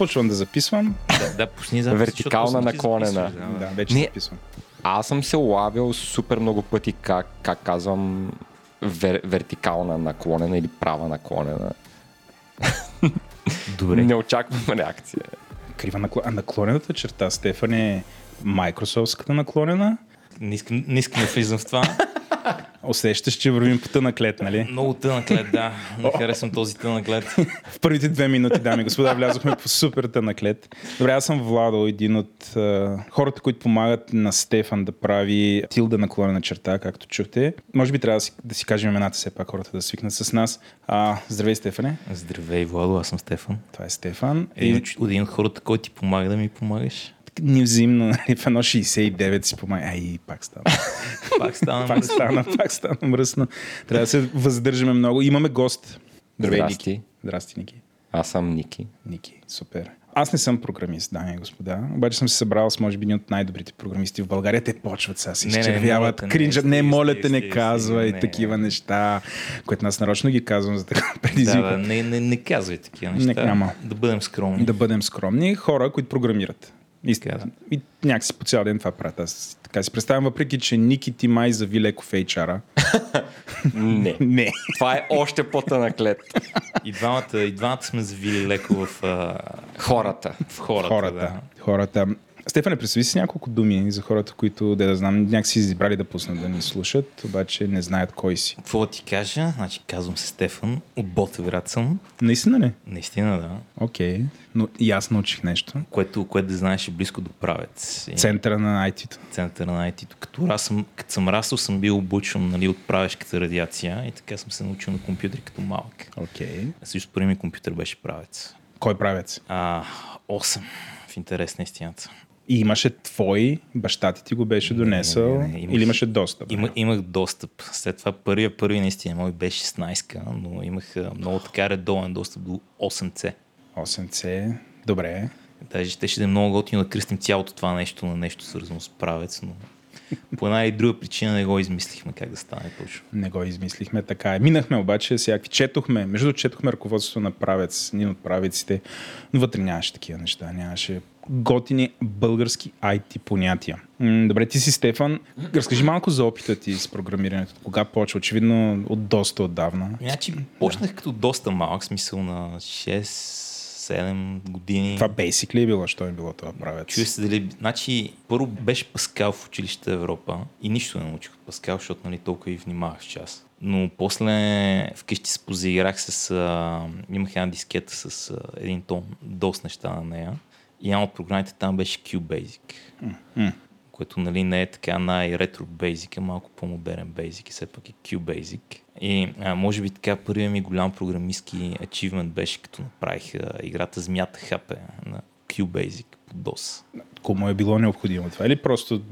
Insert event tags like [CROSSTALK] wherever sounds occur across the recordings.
почвам да записвам. Да, да пусни запис, Вертикална наклонена. Да, вече Не. записвам. Аз съм се улавил супер много пъти как, как казвам вер, вертикална наклонена или права наклонена. [LAUGHS] Добре. Не очаквам реакция. Крива наклон... а наклонената черта, Стефан е Майкрософтската наклонена. Не искам, не искам да влизам в това. Усещаш, че вървим по тънък лед, нали? Много тънък лед, да. Не харесвам този тънък лед. В първите две минути, дами и господа, влязохме по супер тънък лед. Добре, аз съм Владо, един от а, хората, които помагат на Стефан да прави тилда наклонена черта, както чухте. Може би трябва да си, да си кажем имената все пак, хората да свикнат с нас. А, здравей, Стефане. Здравей, Владо, аз съм Стефан. Това е Стефан. Един, И един от хората, който ти помага да ми помагаш. Ни взаимно, нали, в едно 69 си помага. Ай, пак стана. Пак стана пак стана, пак стана мръсно. Трябва да се въздържаме много. Имаме гост. Здравей, Здрасти. Ники. Здрасти, Ники. Аз съм Ники. Ники, супер. Аз не съм програмист, дами и господа. Обаче съм се събрал с, може би, един от най-добрите програмисти в България. Те почват сега, се Не, не, не, изчервяват, моля те, кринжат. не, Не, моля те, не казвай не. такива неща, които аз нарочно ги казвам за така Да, предизвикват. да, не, не, не казвай такива неща. няма. Да бъдем скромни. да бъдем скромни. Хора, които програмират. И, Така, да. и някакси по цял ден това правят. Аз така си представям, въпреки че Ники ти май зави леко в HR-а. [LAUGHS] Не. Не. Това е още по-тънък лед. И двамата, и двамата сме завили леко в, а, Хората. в хората. хората. Да. хората. Стефане, представи си няколко думи за хората, които, да, да знам, някакси избрали да пуснат да ни слушат, обаче не знаят кой си. Какво да ти кажа? Значи казвам се Стефан, от Ботевград съм. Наистина ли? Наистина, да. Окей. Но и аз научих нещо. Което, което да знаеш е близко до правец. И Центъра на IT-то. центъра на IT. Като, раз съм, като съм расъл, съм бил обучен нали, от правешката радиация и така съм се научил на компютри като малък. Окей. А също първи ми компютър беше правец. Кой правец? А, 8 в интерес на истината. И имаше твой, баща ти ти го беше донесъл, не, не, имах- или имаше достъп? Има, имах достъп. След това първия, първи наистина мой беше 16 но имах много така редовен достъп до 8C. 8C. Добре. Даже ще, ще да е много готино да кръстим цялото това нещо на нещо свързано с правец, но по една или друга причина не го измислихме как да стане точно. Не го измислихме така. е. Минахме обаче всякакви. Четохме, между другото четохме ръководството на правец, един от правеците, но вътре нямаше такива неща. Нямаше готини български IT понятия. Добре, ти си Стефан. Разкажи малко за опита ти с програмирането. Кога почва? Очевидно от доста отдавна. Значи, почнах като доста малък, смисъл на 6-7 години. Това basic ли е било? Що е било това правец? Чуя се дали... Значи, първо беше Паскал в училище Европа и нищо не научих от Паскал, защото нали, толкова и внимавах с час. Но после вкъщи се позаиграх с... А, имах една дискета с а, един тон, доста неща на нея. И една от програмите там беше QBasic. М. което нали, не е така най-ретро Basic, а малко по-модерен Basic и все пак е QBasic. И а, може би така първият ми голям програмистски achievement беше като направих а, играта Змията Хапе на QBasic по DOS. Кому е било необходимо това? Или просто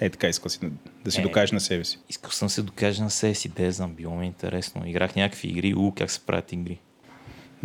е така искал си да, да си Е. докажеш на себе си? Искал съм се докажа на себе си, да знам, било ми е интересно. Играх някакви игри, у, как се правят игри.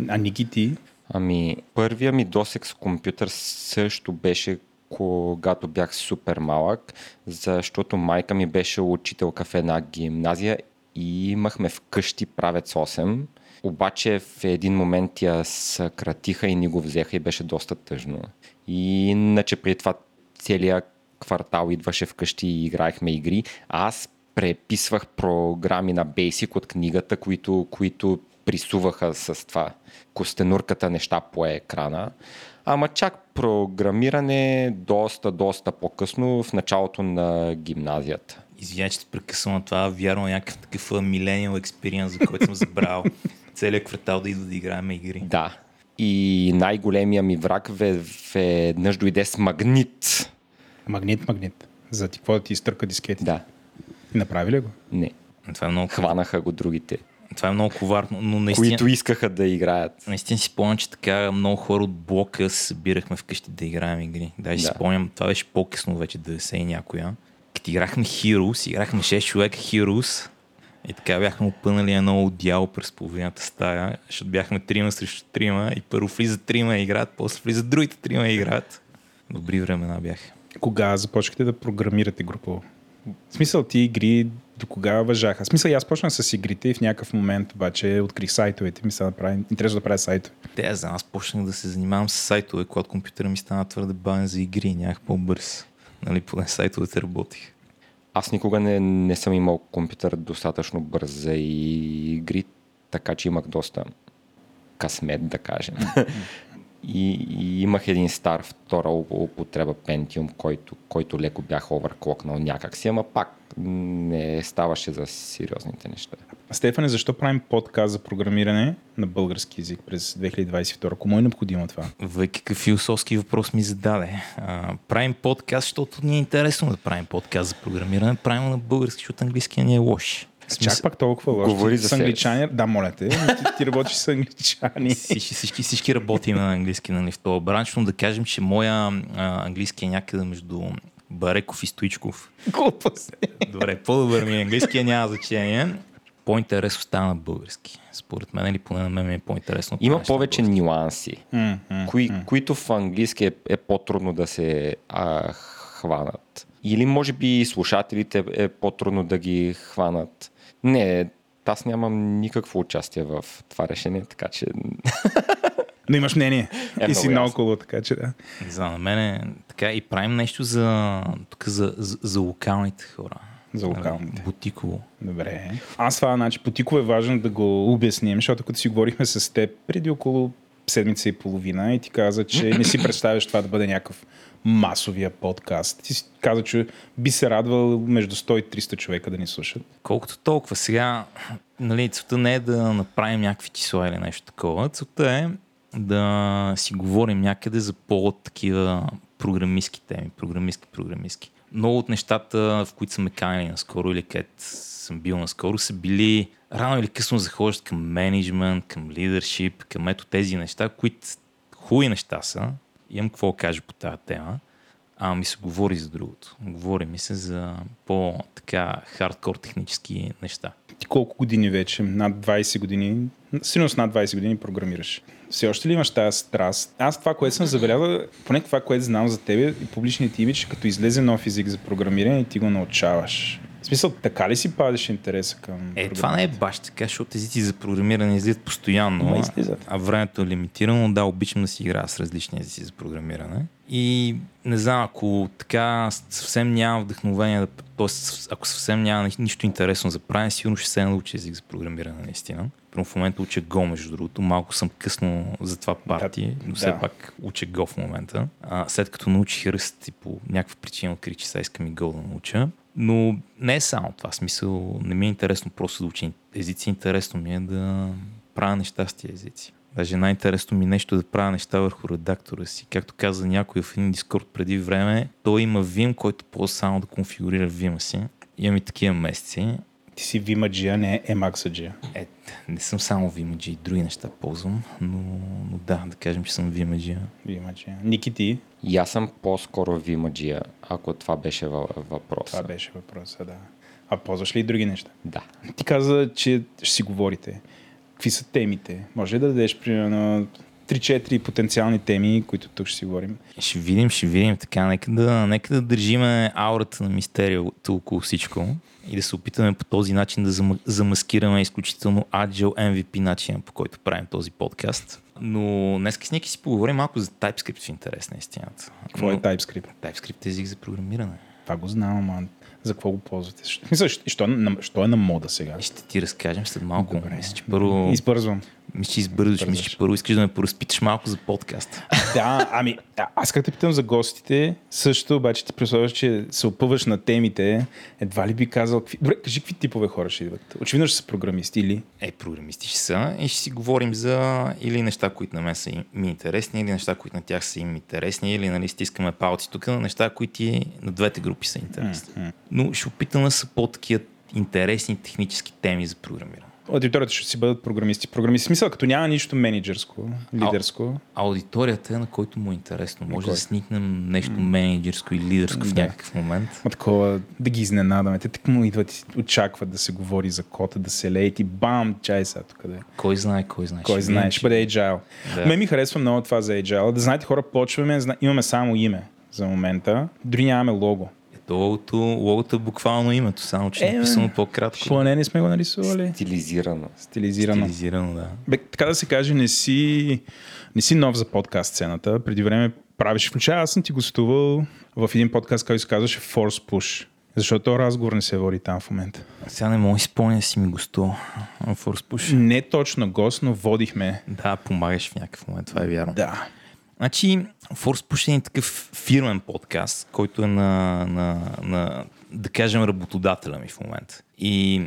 А Ники ти? Ами, първия ми досек с компютър също беше когато бях супер малък, защото майка ми беше учителка в една гимназия и имахме вкъщи правец 8. Обаче в един момент я съкратиха и ни го взеха и беше доста тъжно. И иначе при това целият квартал идваше вкъщи и играехме игри. Аз преписвах програми на Basic от книгата, които, които присуваха с това костенурката неща по екрана. Ама чак програмиране доста, доста по-късно в началото на гимназията. Извинявай, че те прекъсвам на това. Вярвам някакъв такъв милениал експириенс, за който съм забрал. [LAUGHS] Целият квартал да идва да играем игри. Да. И най-големия ми враг ве- веднъж дойде с магнит. Магнит, магнит. За ти какво да ти изтърка дискети? Да. И направи ли го? Не. Това е много, Хванаха го другите, това е много коварно, но наистина... които искаха да играят. Наистина си спомням, че така много хора от блока се събирахме вкъщи да играем игри. Даже си Да. спомням, това беше по-късно вече, 90 и някоя. Като играхме Heroes, играхме 6 човека Heroes и така бяхме опънали едно отдяло през половината стая, защото бяхме трима срещу трима и първо влизат трима и играят, после влизат другите трима и играят. Добри времена бяха. Кога започнахте да програмирате групово? В смисъл ти игри до кога въжаха? В Смисъл, аз почнах с игрите и в някакъв момент обаче открих сайтовете. Ми стана да правя, интересно да правя сайтове. Те, аз аз почнах да се занимавам с сайтове, когато компютъра ми стана твърде бавен за игри и нямах по-бърз. Нали, поне сайтовете работих. Аз никога не, не съм имал компютър достатъчно бърз за игри, така че имах доста късмет, да кажем. [LAUGHS] и, и имах един стар втора употреба Pentium, който, който леко бях оверклокнал някакси, ама пак не ставаше за сериозните неща. Стефане, защо правим подкаст за програмиране на български язик през 2022? Кому е необходимо това? Какъв философски въпрос ми зададе. А, правим подкаст, защото ни е интересно да правим подкаст за програмиране. Правим на български, защото английския ни е лош. Чак пак толкова лошо. Говори за с англичани. Да, моля те. Ти, ти работиш с англичани. Всички, всички, всички работим на английски нали, в този бранч, но да кажем, че моя а, английски е някъде между Бареков и Стоичков. Глупост. Добре, по-добър ми е английския, няма значение. По-интересно става на български. Според мен или поне на мен ми е по-интересно. Има повече български. нюанси, М, м, кои, които в английски е, е по-трудно да се а, хванат. Или може би слушателите е по-трудно да ги хванат. Не, аз нямам никакво участие в това решение, така че Но имаш мнение. Е, и си наоколо, така че да. На мен е така и правим нещо за, тук за, за, за локалните хора. За локалните. Бутиково. Добре. Аз това, значи, потиково е важно да го обясним, защото като си говорихме с теб преди около седмица и половина и ти каза, че не си представяш това да бъде някакъв масовия подкаст. Ти си каза, че би се радвал между 100 и 300 човека да ни слушат. Колкото толкова. Сега, нали, целта не е да направим някакви числа или нещо такова. Целта е да си говорим някъде за по-такива програмистски теми, програмистки, програмистки. Много от нещата, в които са ме канали наскоро или където съм бил наскоро, са били рано или късно захождат към менеджмент, към лидершип, към ето тези неща, които хубави неща са. Имам какво да кажа по тази тема. А ми се говори за другото. Говори ми се за по-така хардкор технически неща. Ти колко години вече? Над 20 години? Сигурно с над 20 години програмираш. Все още ли имаш тази страст? Аз това, което съм забелязал, поне това, което знам за тебе и публичният ти имидж, като излезе нов език за програмиране, ти го научаваш. В смисъл, така ли си пазиш интереса към Е, това не е баш така, защото езици за програмиране излизат постоянно, Ма излизат. а времето е лимитирано. Да, обичам да си играя с различни езици за програмиране. И не знам, ако така съвсем няма вдъхновение, да, т.е. ако съвсем няма нищо интересно за правене, сигурно ще се научи език за програмиране, наистина. Първо в момента уча Go, между другото. Малко съм късно за това парти, но все да. пак уча Go в момента. А, след като научих Rust и по някаква причина открих, че сега искам и Go да науча. Но не е само това. Смисъл, не ми е интересно просто да уча езици. Интересно ми е да правя неща с тези езици. Даже най-интересно ми е нещо да правя неща върху редактора си. Както каза някой в един дискорд преди време, той има Vim, който просто само да конфигурира Vim си. Имам и такива месеци. Ти си Vimagea, не Emaxagea. Е, не съм само и други неща ползвам, но, но да, да кажем, че съм Vimagee. Vimagea. Ники ти, и аз съм по-скоро Vimagea, ако това беше въ- въпрос. това беше въпроса, да. А ползваш ли и други неща? Да. Ти каза, че ще си говорите. Какви са темите? Може ли да дадеш примерно 3-4 потенциални теми, които тук ще си говорим? Ще видим, ще видим. Така, нека да, нека да държиме аурата на мистерията около всичко и да се опитаме по този начин да зам- замаскираме изключително agile MVP начина, по който правим този подкаст. Но днес с Ники си поговорим малко за TypeScript в интерес на истината. Какво е Но TypeScript? TypeScript е език за програмиране. Това го знам, ама за какво го ползвате? Що- Мисля, що, що, е на, що е на мода сега? Ще ти разкажем след малко. Добре. Мисля, че първо, Избързвам. Мисля, че избързваш. Мисля, че първо искаш да ме поразпиташ малко за подкаст. [LAUGHS] Да, ами, аз как те питам за гостите, също обаче ти представяш, че се опъваш на темите, едва ли би казал... Какви... Добре, кажи какви типове хора ще идват. Очевидно ще са програмисти или... Е, програмисти ще са и ще си говорим за или неща, които на мен са ми интересни, или неща, които на тях са им интересни, или нали, стискаме палци тук на неща, които и на двете групи са интересни. Но ще опитам да са по-такива интересни технически теми за програмиране. Аудиторията ще си бъдат програмисти. Програмисти. В Смисъл, като няма нищо менеджерско, лидерско. Аудиторията е на който му е интересно. Може да сникнем нещо менеджерско и лидерско в Да. някакъв момент. Ма такова, да ги изненадаме. Те така му идват и очакват да се говори за кота, да се леят и бам, чай сега тук да е. Кой знае, кой знае. Кой знае, ще бъде agile. Да. Ме ми харесва много това за agile. Да знаете, хора, почваме, имаме само име за момента. Дори нямаме лого. То логото, логото е буквално името, само че е написано по-кратко. Не сме го нарисували? Стилизирано. Стилизирано. Стилизирано, да. Бе, така да се каже, не си, не си нов за подкаст сцената. Преди време правиш, включая, аз съм ти гостувал в един подкаст, който се казваше Force Push. Защото този разговор не се води там в момента. Сега не мога да спомня да си ми гостувал в Force Push. Не точно гост, но водихме. Да, помагаш в някакъв момент, това е вярно. Да. Значи, Force Push е един такъв фирмен подкаст, който е на, на, на да кажем, работодателя ми в момента. И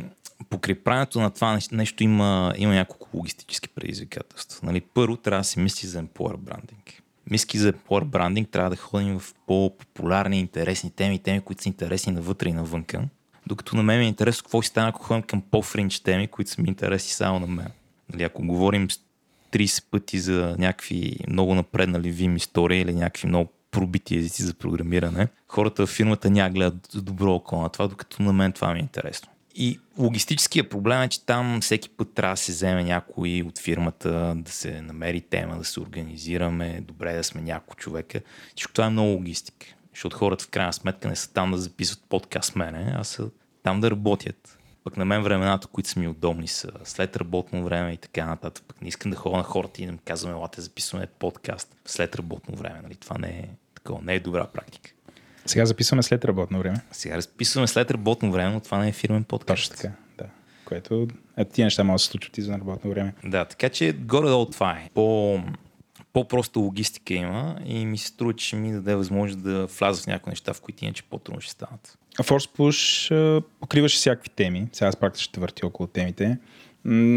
покрай правенето на това нещо има, има няколко логистически предизвикателства. Нали, първо, трябва да се мисли за employer branding. Миски за employer branding трябва да ходим в по-популярни, интересни теми, теми, които са интересни навътре и навънка. Докато на мен ми е интересно какво ще стане, ако ходим към по-фринч теми, които са ми интересни само на мен. Нали, ако говорим 30 пъти за някакви много напреднали вим истории или някакви много пробити езици за програмиране, хората в фирмата няма гледат добро око на това, докато на мен това ми е интересно. И логистическия проблем е, че там всеки път трябва да се вземе някой от фирмата, да се намери тема, да се организираме, добре да сме няколко човека. Всичко това е много логистика. Защото хората в крайна сметка не са там да записват подкаст с мене, а са там да работят. Пък на мен времената, които са ми удобни са след работно време и така нататък. Пък не искам да ходя на хората и да им казваме, елате, записваме подкаст след работно време. Нали? Това не е такова, не е добра практика. Сега записваме след работно време. Сега записваме след работно време, но това не е фирмен подкаст. Точно така, да. Което, ето тия неща могат да се случат и за работно време. Да, така че горе-долу това е. По, по-проста логистика има и ми се струва, че ще ми даде възможност да вляза в някои неща, в които иначе по-трудно ще станат. Force Push покриваше всякакви теми. Сега аз практично ще върти около темите.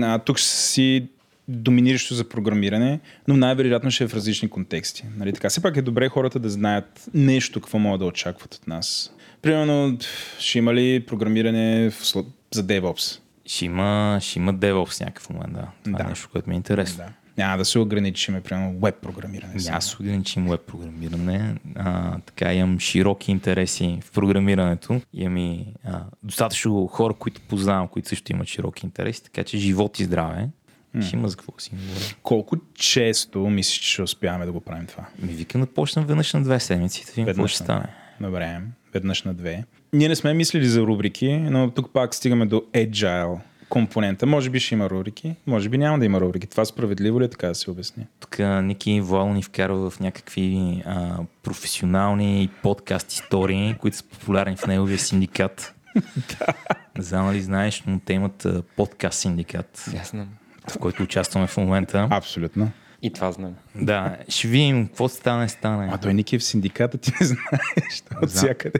А тук си доминиращо за програмиране, но най-вероятно ще е в различни контексти. Нали, така, все пак е добре хората да знаят нещо, какво могат да очакват от нас. Примерно, ще има ли програмиране в, за DevOps? Ще има, ще има DevOps някакъв момент, да. Това да. е нещо, което ми е интересно. Да. Няма да се ограничим, примерно, веб програмиране. Няма да се ограничим веб програмиране. А, така имам широки интереси в програмирането. Имам и а, достатъчно хора, които познавам, които също имат широки интереси, така че живот и здраве. Mm. Ще има за какво си говоря. Колко често мислиш, че ще успяваме да го правим това? Ми викам да почнем веднъж на две седмици, да видим какво ще стане. Добре, веднъж на две. Ние не сме мислили за рубрики, но тук пак стигаме до Agile компонента. Може би ще има рубрики, може би няма да има рубрики. Това справедливо ли е така да се обясни? Тук Ники Вол ни вкарва в някакви а, професионални подкаст истории, които са популярни в неговия синдикат. [LAUGHS] Не знам ли знаеш, но те имат подкаст синдикат. Ясно в който участваме в момента. Абсолютно. И това знам. Да, ще видим какво стане, стане. А той Ники е в синдиката, ти не знаеш. От всякъде.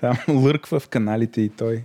Там лърква в каналите и той.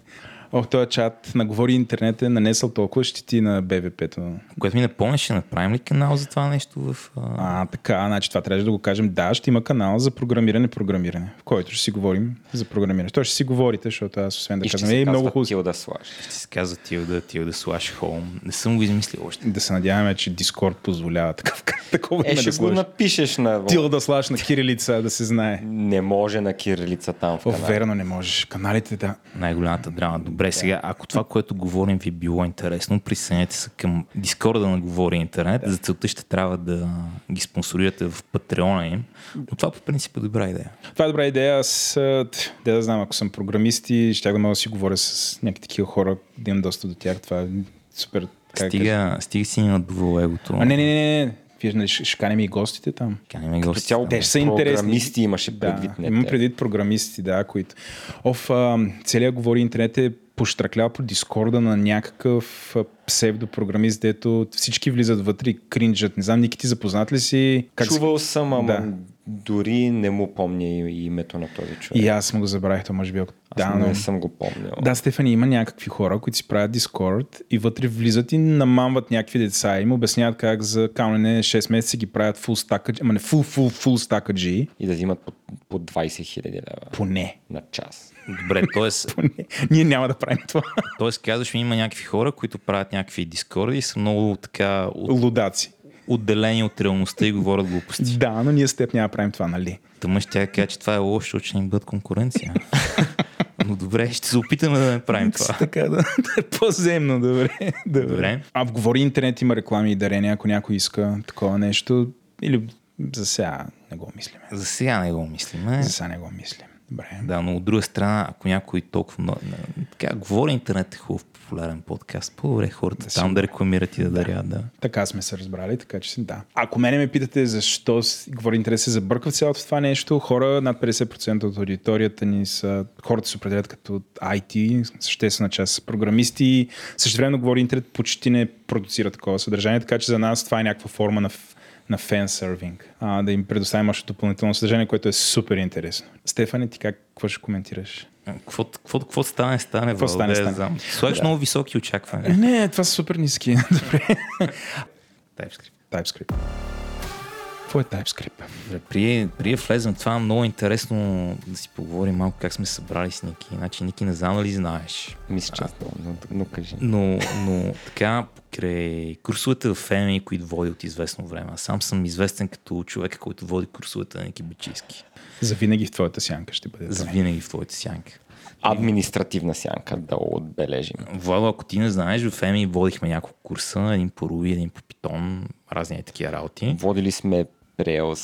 Ох, този чат на Говори интернет е нанесъл толкова щити на БВП-то. Което ми напомня, ще направим ли канал за това нещо в... А, така, значи това трябва да го кажем. Да, ще има канал за програмиране, програмиране, в който ще си говорим за програмиране. Той ще си говорите, защото аз освен да казвам, е много хубаво. Тилда Слаш. Ще се казва Тилда, Тилда Слаш Хоум. Не съм го измислил още. Да се надяваме, че Дискорд позволява такъв, [LAUGHS] такова е, ще да го напишеш на... Тилда Слаш на кирилица, да се знае. Не може на кирилица там в О, верно не можеш. Каналите, да. Най-голямата драма. Добре, сега, ако това, което говорим ви е било интересно, присъединете се към Дискорда на Говори Интернет. Да. За целта ще трябва да ги спонсорирате в Патреона им. Но това по принцип е добра идея. Това е добра идея. Аз да, да знам, ако съм програмист и ще да мога да си говоря с някакви такива хора, да имам достъп до тях. Това е супер. Стига, стига си надувал егото. А, не, не, не, не. Вие нали, ще каним и гостите там. Каним и гостите. Цяло, те ще са интересни. Програмисти имаше предвид. Да, имам предвид програмисти, да, които... Оф, целият говори интернет е поштраклял по Дискорда на някакъв псевдопрограмист, дето всички влизат вътре и кринджат. Не знам, Ники, ти запознат ли си? Как Чувал съм, ама да. Дори не му помня името на този човек. И аз съм го забравих, то може би ако... Аз да, но... не съм го помнял. Да, Стефани, има някакви хора, които си правят Дискорд и вътре влизат и намамват някакви деца и им обясняват как за каулене 6 месеца ги правят фул стака, ама не фул, фул, фул стака G. И да взимат по, по 20 хиляди лева. Поне. На час. Добре, т.е. [LAUGHS] Ние няма да правим това. Тоест, казваш ми, има някакви хора, които правят някакви дискорди и са много така... От... Лудаци. Отделени от реалността и говорят глупости. Да, но ние с теб няма да правим това, нали? Тъма ще кажа, че това е лошо, че ни бъдат конкуренция. Но добре, ще се опитаме да не правим това. така, да, [LAUGHS] да е по-земно, добре. добре. добре. А в Говори интернет има реклами и дарения, ако някой иска такова нещо. Или за сега не го мислиме. За сега не го мислиме. За сега не го мислим. Добре. Да, но от друга страна, ако някой толкова много... Така, говори интернет е хубав популярен подкаст. По-добре хората Да там да рекламират и да дарят. Да. Така сме се разбрали, така че да. Ако мене ме питате защо говори интерес се забърква в цялото това нещо, хора над 50% от аудиторията ни са, хората се определят като IT, съществена част са програмисти, също време говори интернет почти не продуцира такова съдържание, така че за нас това е някаква форма на на фен сервинг, а, да им предоставим още допълнително съдържание, което е супер интересно. Стефане, ти как, какво ще коментираш? Какво, какво, какво стане, стане. Какво стане, да стане. знам. Слагаш много високи очаквания. Е, не, това са супер ниски. [LAUGHS] Добре. TypeScript. TypeScript. Какво е TypeScript? Добре, Прие, прие влезем това, много интересно да си поговорим малко как сме събрали с Ники. Значи, Ники, не знам дали знаеш. Мисля, че знам, но, но кажи. Но, но така, покрай курсовете в ФМИ, които води от известно време. Аз сам съм известен като човека, който води курсовете на Ники Бечийски. За винаги в твоята сянка ще бъде. За винаги в твоите сянка. Административна сянка да отбележим. Владо, ако ти не знаеш, в ФМИ водихме няколко курса, един по Ruby, един по Python, разни такива работи. Водили сме Rails,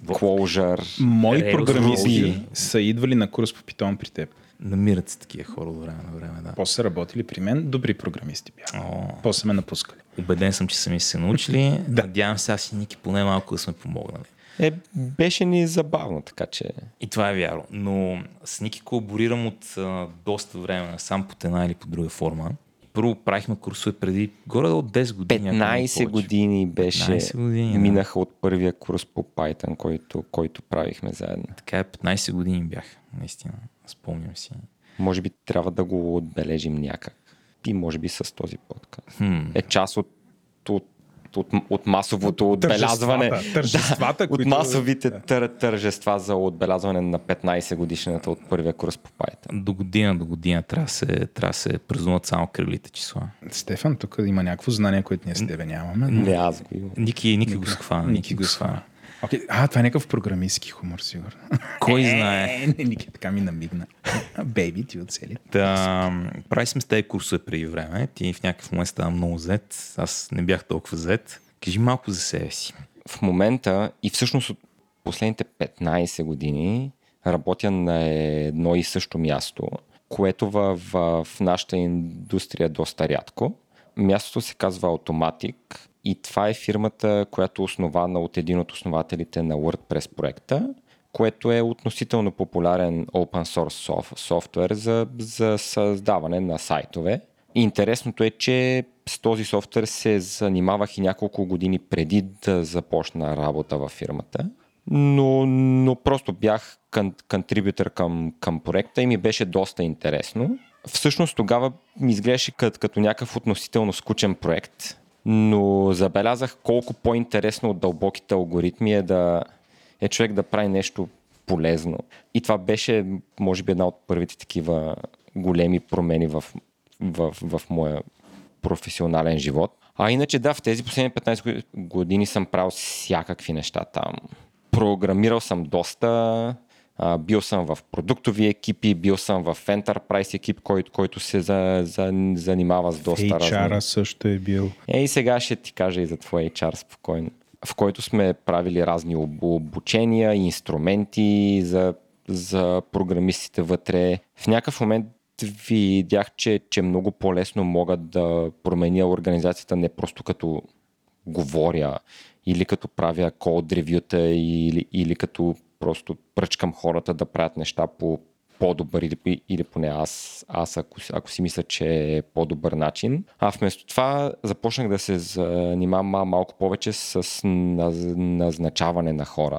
Clojure. Мои Rails, програмисти са идвали на курс по Python при теб. Намират се такива хора от време на време, да. После са работили при мен, добри програмисти бяха. О, После ме напускали. убеден съм, че сами се научили. [LAUGHS] Да. Надявам се аз и Ники поне малко да сме помогнали. Е, беше ни забавно, така че... И това е вярно. Но с Ники колаборирам от а, доста време, сам по една или по друга форма. Първо правихме курсове преди горе от 10 години. ако не 15 повече. години беше, 15 години, да. минаха от първия курс по Python, който, който правихме заедно. Така е, 15 години бях, наистина. Спомням си. Може би трябва да го отбележим някак. И може би с този подкаст. Хм. Е част от, от, от, от масовото отбелязване. [LAUGHS] Тържествата, тържествата, да, от които- масовите да. тър, тържества за отбелязване на 15 годишната от първия курс по Python. До година до година трябва да се, трябва да се празнуват само кръглите числа. Стефан, тук има някакво знание, което ние с тебе нямаме. но- Не, аз го имам. Ники, Ники го схвана. Ники го схвана. Okay. А, това е някакъв програмистски хумор, сигурно. [LAUGHS] Кой знае? Е, не, Ники така ми намигна. [LAUGHS] Бейби, ти оцели. Да, прави сме с тези курсове преди време. Ти в някакъв момент става много зет. Аз не бях толкова зет. Кажи малко за себе си. в момента и всъщност от последните 15 години работя на едно и също място, което в, в, в нашата индустрия е доста рядко. Мястото се казва Automatic и това е фирмата, която е основана от един от основателите на WordPress проекта, което е относително популярен open source соф- софтуер за, за създаване на сайтове. Интересното е, че с този софтуер се занимавах и няколко години преди да започна работа във фирмата. Но, но просто бях кон- контрибютор към, към проекта и ми беше доста интересно. Всъщност тогава ми изглеждаше като, като някакъв относително скучен проект, но забелязах колко по-интересно от дълбоките алгоритми е да е човек да прави нещо полезно. И това беше, може би, една от първите такива големи промени в, в, в моя професионален живот. А иначе да, в тези последни 15 години съм правил всякакви неща там. Програмирал съм доста, а, бил съм в продуктови екипи, бил съм в Enterprise екип, който, който се за, за, занимава с доста HR-а разни... също е бил. Е, и сега ще ти кажа и за твоя HR спокойно. В който сме правили разни об- обучения, инструменти за, за програмистите вътре. В някакъв момент видях, че, че много по-лесно мога да променя организацията не просто като говоря или като правя код ревюта или, или като просто пръчкам хората да правят неща по по-добър или, или поне аз, аз ако, ако си мисля, че е по-добър начин. А вместо това започнах да се занимавам мал- малко повече с наз- назначаване на хора.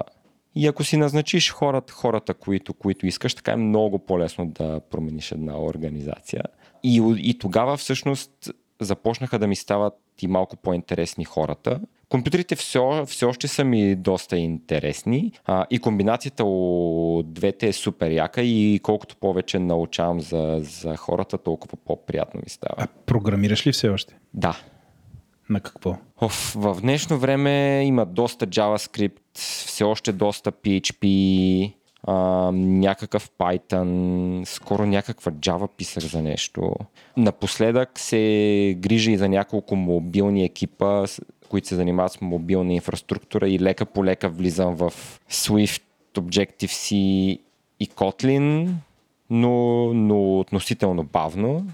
И ако си назначиш хората, хората които, които искаш, така е много по-лесно да промениш една организация. И, и тогава всъщност започнаха да ми стават и малко по-интересни хората. Компютрите все, все още са ми доста интересни а, и комбинацията от двете е супер яка и колкото повече научавам за, за хората, толкова по-приятно ми става. А програмираш ли все още? Да, На какво? Оф, в днешно време има доста JavaScript, все още доста PHP, а, някакъв Python, скоро някаква Java писах за нещо. Напоследък се грижа и за няколко мобилни екипа, които се занимават с мобилна инфраструктура и лека по лека влизам в Swift, Objective-C и Kotlin, но, но относително бавно.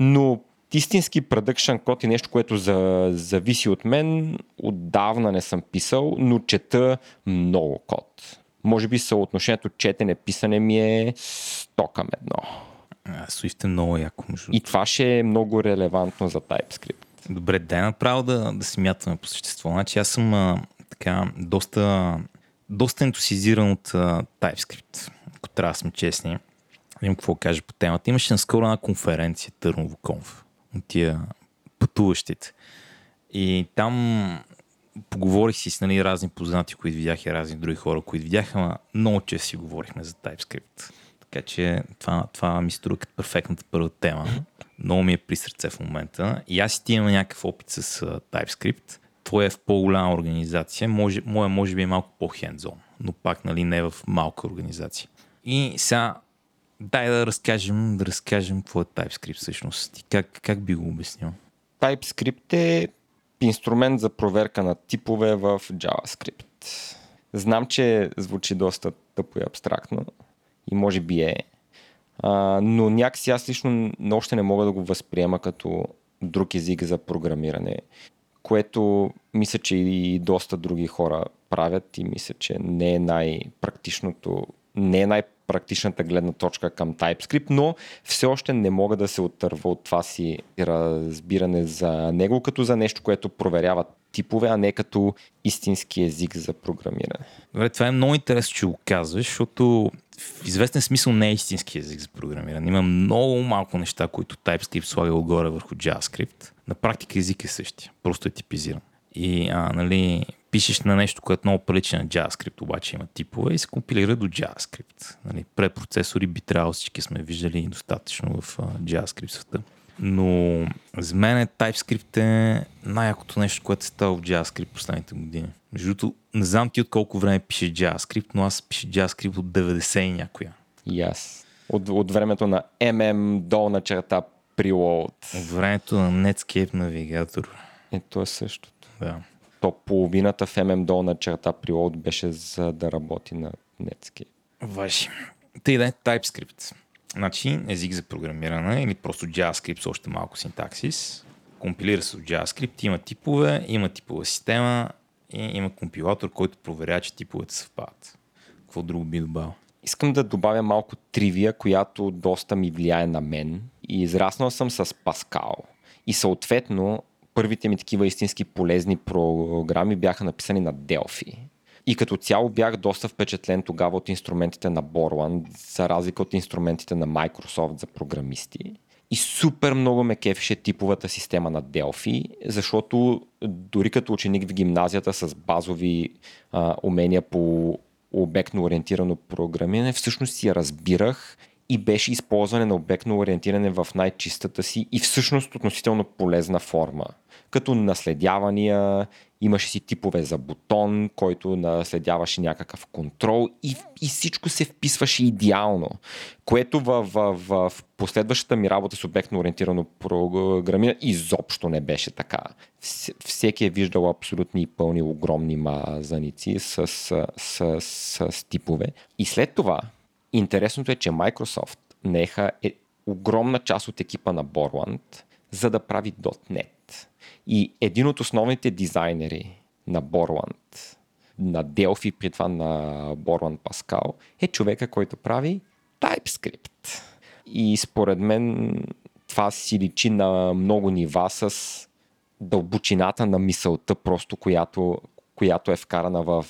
Но истински продъкшн код е нещо, което за, зависи от мен. Отдавна не съм писал, но чета много код. Може би съотношението четене-писане ми е 100 към едно. Swift е много яко. Между... И това ще е много релевантно за TypeScript. Добре, дай направо да, да си мятаме по същество. Значи аз съм а, така доста, доста ентусизиран от а, TypeScript, ако трябва да сме честни. Имам какво кажа по темата. Имаше наскоро една конференция Търново Конф от тия пътуващите. И там поговорих си с нали, разни познати, които видях и разни други хора, които видяха, ама много често си говорихме за TypeScript. Така че това, това ми струва като перфектната първа тема. Много ми е при сърце в момента. И аз ти имам някакъв опит с uh, TypeScript. Твоя е в по-голяма организация. Може, моя може би е малко по-хендзон, но пак нали, не е в малка организация. И сега дай да разкажем, да разкажем какво е TypeScript всъщност. И как, как би го обяснил? TypeScript е инструмент за проверка на типове в JavaScript. Знам, че звучи доста тъпо и абстрактно и може би е, но някакси аз лично още не мога да го възприема като друг език за програмиране, което мисля, че и доста други хора правят и мисля, че не е най-практичното, не е най практичната гледна точка към TypeScript, но все още не мога да се оттърва от това си разбиране за него, като за нещо, което проверява типове, а не като истински език за програмиране. Добре, това е много интересно, че го казваш, защото в известен смисъл не е истински език за програмиране. Има много малко неща, които TypeScript слага отгоре върху JavaScript. На практика език е същия, просто е типизиран. И а, нали, пишеш на нещо, което много прилича на JavaScript, обаче има типове и се компилира до JavaScript. Нали, препроцесори би трябвало всички сме виждали достатъчно в JavaScript света. Но за мен е TypeScript е най-якото нещо, което се става в JavaScript последните години. Между другото, не знам ти от колко време пише JavaScript, но аз пише JavaScript от 90 и някоя. И аз. От, от времето на MM долна черта preload. От времето на Netscape навигатор. Ето е същото. Да то половината в MM на черта прилод беше за да работи на Netscape. Ваши. Тъй да е TypeScript. Значи език за програмиране или просто JavaScript с още малко синтаксис. Компилира се от JavaScript, има типове, има типова система и има компилатор, който проверява, че типовете съвпадат. Какво друго би добавил? Искам да добавя малко тривия, която доста ми влияе на мен. И израснал съм с Pascal. И съответно първите ми такива истински полезни програми бяха написани на Delphi. И като цяло бях доста впечатлен тогава от инструментите на Borland, за разлика от инструментите на Microsoft за програмисти. И супер много ме кефеше типовата система на Delphi, защото дори като ученик в гимназията с базови а, умения по обектно ориентирано програмиране, всъщност си я разбирах и беше използване на обектно ориентиране в най-чистата си и всъщност относително полезна форма. Като наследявания, имаше си типове за бутон, който наследяваше някакъв контрол и, и всичко се вписваше идеално, което в, в, в, последващата ми работа с обектно ориентирано програмиране изобщо не беше така. Всеки е виждал абсолютни и пълни огромни мазаници с, с, с, с, с типове. И след това Интересното е, че Microsoft неха е огромна част от екипа на Borland, за да прави .NET. И един от основните дизайнери на Borland, на Delphi, при това на Borland Pascal, е човека, който прави TypeScript. И според мен това си личи на много нива с дълбочината на мисълта, просто която, която е вкарана в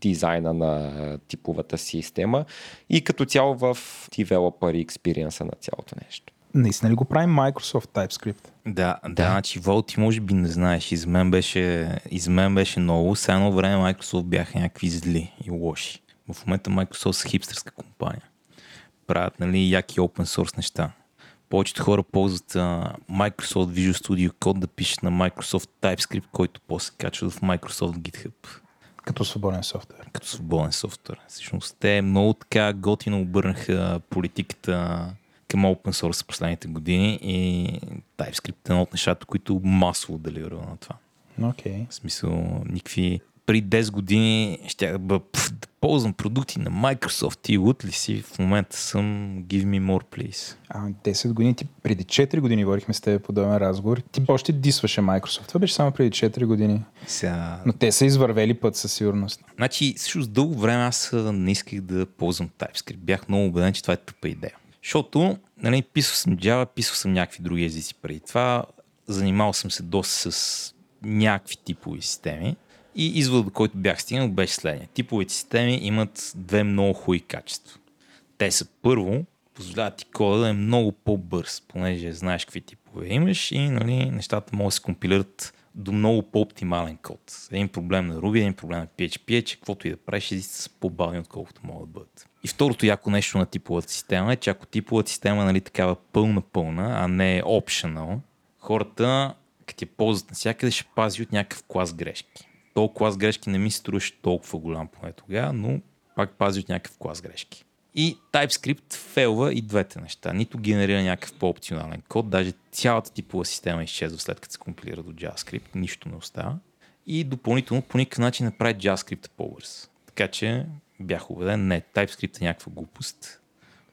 дизайна на типовата система и като цяло в developer experience на цялото нещо. Наистина ли го прави Microsoft TypeScript? Да, да, значи Вол ти може би не знаеш, из мен беше, из мен беше много, с едно време Microsoft бяха някакви зли и лоши. В момента Microsoft са хипстърска компания. Правят, нали, яки open source неща повечето хора ползват uh, Microsoft Visual Studio Code да пишат на Microsoft TypeScript, който после качва в Microsoft GitHub. Като свободен софтуер. Като свободен софтуер. Всъщност те много така готино обърнаха политиката към open source последните години и TypeScript е едно от нещата, които масово делирува на това. Okay. В смисъл, никакви при 10 години ще бъ, пф, да ползвам продукти на Microsoft и лут ли си, в момента съм give me more please. А, 10 години, ти преди 4 години говорихме с теб подобен разговор. Ти още дисваше Microsoft. Това беше само преди 4 години. Сега... Но те са извървели път със сигурност. Значи, също с дълго време аз не исках да ползвам TypeScript. Бях много убеден, че това е тъпа идея. Защото, нали, писал съм Java, писал съм някакви други езици преди това. Занимавал съм се доста с някакви типови системи. И изводът, до който бях стигнал, беше следния. Типовите системи имат две много хубави качества. Те са първо, позволяват ти кода да е много по-бърз, понеже знаеш какви типове имаш и нали, нещата могат да се компилират до много по-оптимален код. Един проблем на Ruby, един проблем на PHP е, че каквото и да правиш, езиците са по-бавни, отколкото могат да бъдат. И второто яко нещо на типовата система е, че ако типовата система е нали, такава пълна-пълна, а не optional, хората, като я ползват навсякъде, ще пази от някакъв клас грешки. Толкова клас грешки не ми се струваше толкова голям поне тогава, но пак пази от някакъв клас грешки. И TypeScript фейлва и двете неща. Нито генерира някакъв по-оптимален код, даже цялата типова система изчезва след като се компилира до JavaScript, нищо не остава. И допълнително по никакъв начин не прави JavaScript по-бърз. Така че бях убеден, не, TypeScript е някаква глупост.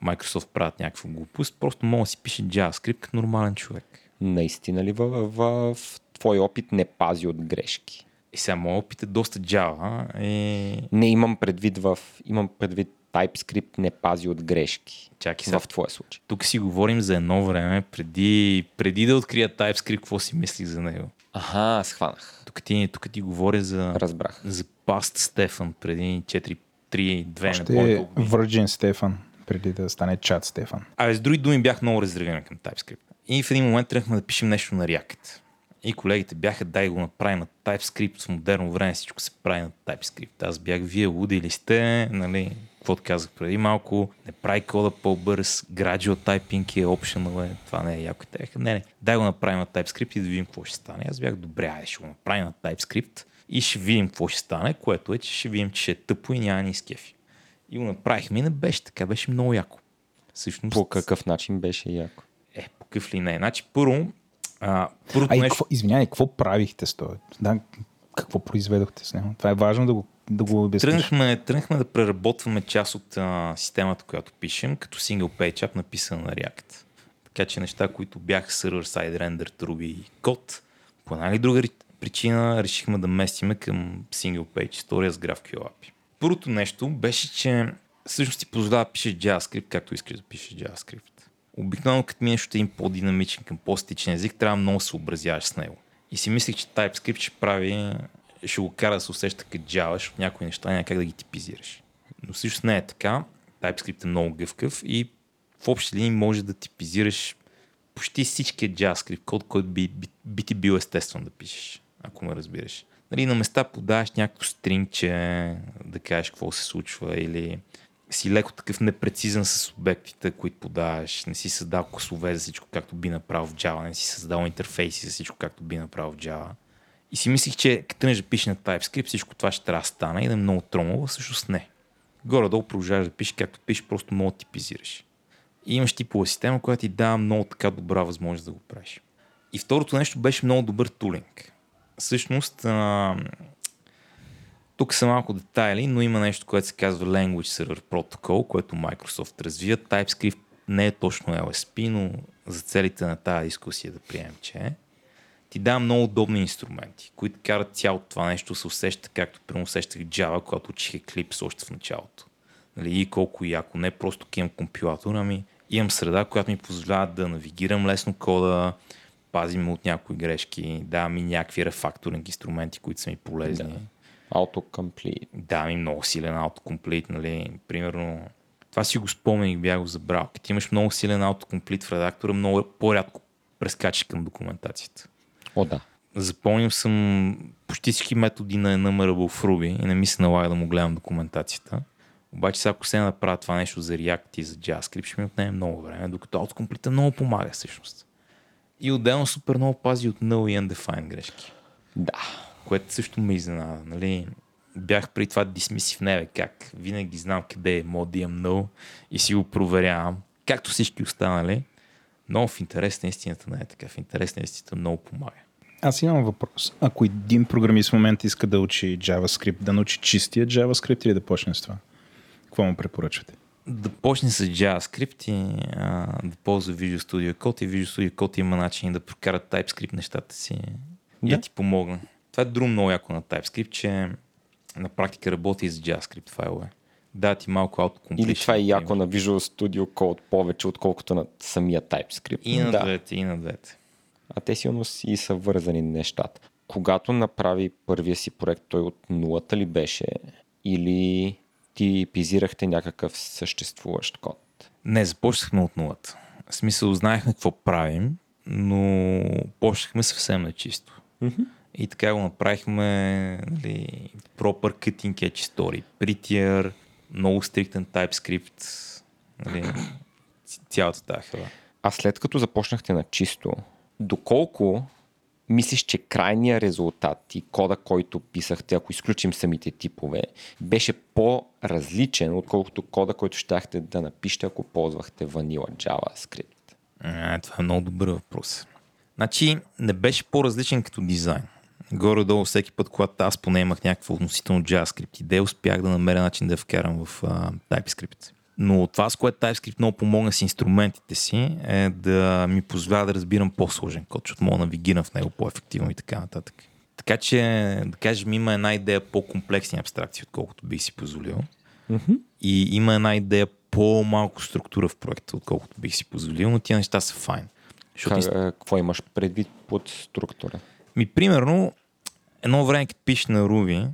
Microsoft правят някаква глупост, просто мога да си пише JavaScript като нормален човек. Наистина ли в, в, в твой опит не пази от грешки? И сега моят опит е доста Java. И... Не имам предвид в... Имам предвид TypeScript не пази от грешки. Чакай сега. В твоя случай. Тук си говорим за едно време, преди, преди да открия TypeScript, какво си мислих за него. Аха, схванах. Тук ти, тук ти говоря за, Разбрах. за Past Стефан преди 4 3, 2, Още не помня. Virgin Стефан, преди да стане чат Стефан. А с други думи бях много резервиран към TypeScript. И в един момент тръгнахме да пишем нещо на React. И колегите бяха, дай го направим на TypeScript, в модерно време всичко се прави на TypeScript. Аз бях, вие луди ли сте, нали, каквото казах преди малко, не прави кода по-бърз, gradual typing е optional, е, това не е яко. Те не, не, дай го направим на TypeScript и да видим какво ще стане. Аз бях, добре, айде, ще го направим на TypeScript и ще видим какво ще стане, което е, че ще видим, че ще е тъпо и няма ни скефи. И го направихме и не беше така, беше много яко. Всъщност, По какъв начин беше яко? е, по какъв ли не. Значи, първо, а, А и нещо... какво, извинявай, какво правихте с това? Да, какво произведохте с него? Това е важно да го, да го обясниш. Тръгнахме, тръгнахме да преработваме част от а, системата, която пишем, като single page app, написана на React. Така че неща, които бяха server-side rendered Ruby и код, по една или друга ри- причина решихме да местиме към single page история с GraphQL API. Първото нещо беше, че всъщност ти позволява да пишеш JavaScript, както искаш да пишеш JavaScript. Обикновено, като минеш от един по-динамичен към по-стичен език, трябва много да се съобразяваш с него. И си мислех, че TypeScript ще прави, ще го кара да се усеща като Java, защото някои неща няма как да ги типизираш. Но всъщност не е така. TypeScript е много гъвкав и в общи линии може да типизираш почти всичкия JavaScript код, който би, би, би ти бил естествен да пишеш, ако ме разбираш. Нали, на места подаваш някакво стрингче, да кажеш какво се случва или си леко такъв непрецизен с обектите, които подаваш, не си създал класове за всичко, както би направил в Java, не си създал интерфейси за всичко, както би направил в Java. И си мислих, че като тръгнеш да пишеш на TypeScript, всичко това ще трябва да стане и да е много тромово, всъщност не. Горе-долу продължаваш да пишеш както пишеш, просто много типизираш. И имаш типова система, която ти дава много така добра възможност да го правиш. И второто нещо беше много добър тулинг. Всъщност, тук са малко детайли, но има нещо, което се казва Language Server Protocol, което Microsoft развива. TypeScript не е точно LSP, но за целите на тази дискусия да приемем, че е. Ти дава много удобни инструменти, които карат цялото това нещо да се усеща, както примерно усещах Java, когато учих Eclipse още в началото. Нали, и колко яко, не просто имам компилатор, ами имам среда, която ми позволява да навигирам лесно кода, пазим от някои грешки, давам ми някакви рефакторинг инструменти, които са ми полезни. Да. Autocomplete. Да, ми много силен автокомплит, нали, примерно, това си го спомнях и бях го забрал. Като имаш много силен автокомплит в редактора, много по-рядко прескачаш към документацията. О, да. Запомнил съм почти всички методи на Enumerable в Ruby и не ми се налага да му гледам документацията. Обаче сега ако се направя това нещо за React и за JavaScript, ще ми отнеме много време, докато автокомплита много помага всъщност. И отделно супер много пази от null и undefined грешки Да. Което също ме изненада. Нали? Бях при това дисмисив не бе, как винаги знам къде е мод да имам null и си го проверявам, както всички останали. Но в интерес на истината не е така. В интерес на истината много помага. Аз имам въпрос. Ако един програмист в момента иска да учи JavaScript, да научи чистия JavaScript или да почне с това? Какво му препоръчвате? Да почне с JavaScript и а, да ползва Visual Studio Code и Visual Studio Code има начин да прокарат TypeScript нещата си Да. да ти помогна. Това е друго много яко на TypeScript, че на практика работи с JavaScript файлове. Да, ти малко autocompletion. Или това е яко на Visual Studio Code повече, отколкото на самия TypeScript. И на да. двете, и на двете. А те силно си са вързани нещата. Когато направи първия си проект, той от нулата ли беше? Или ти пизирахте някакъв съществуващ код? Не, започнахме от нулата. В смисъл, знаехме какво правим, но почнахме съвсем на чисто. Mm-hmm. И така го направихме нали, proper cutting edge story. Prettier, много стриктен TypeScript, нали, [CLEARS THROAT] цялата тази хела. А след като започнахте на чисто, доколко мислиш, че крайният резултат и кода, който писахте, ако изключим самите типове, беше по-различен, отколкото кода, който щяхте да напишете, ако ползвахте Vanilla JavaScript? А, това е много добър въпрос. Значи, не беше по-различен като дизайн. Горе-долу всеки път, когато аз поне имах някаква относително JavaScript идея, успях да намеря начин да я вкарам в а, TypeScript. Но това, с което TypeScript много помогна с инструментите си, е да ми позволява да разбирам по-сложен код, защото мога да навигирам в него по-ефективно и така нататък. Така че, да кажем, има една идея по-комплексни абстракции, отколкото бих си позволил. Mm-hmm. И има една идея по-малко структура в проекта, отколкото бих си позволил, но тия неща са файн. Защото Как, какво имаш предвид под структура? ми, примерно, едно време, като пишеш на Ruby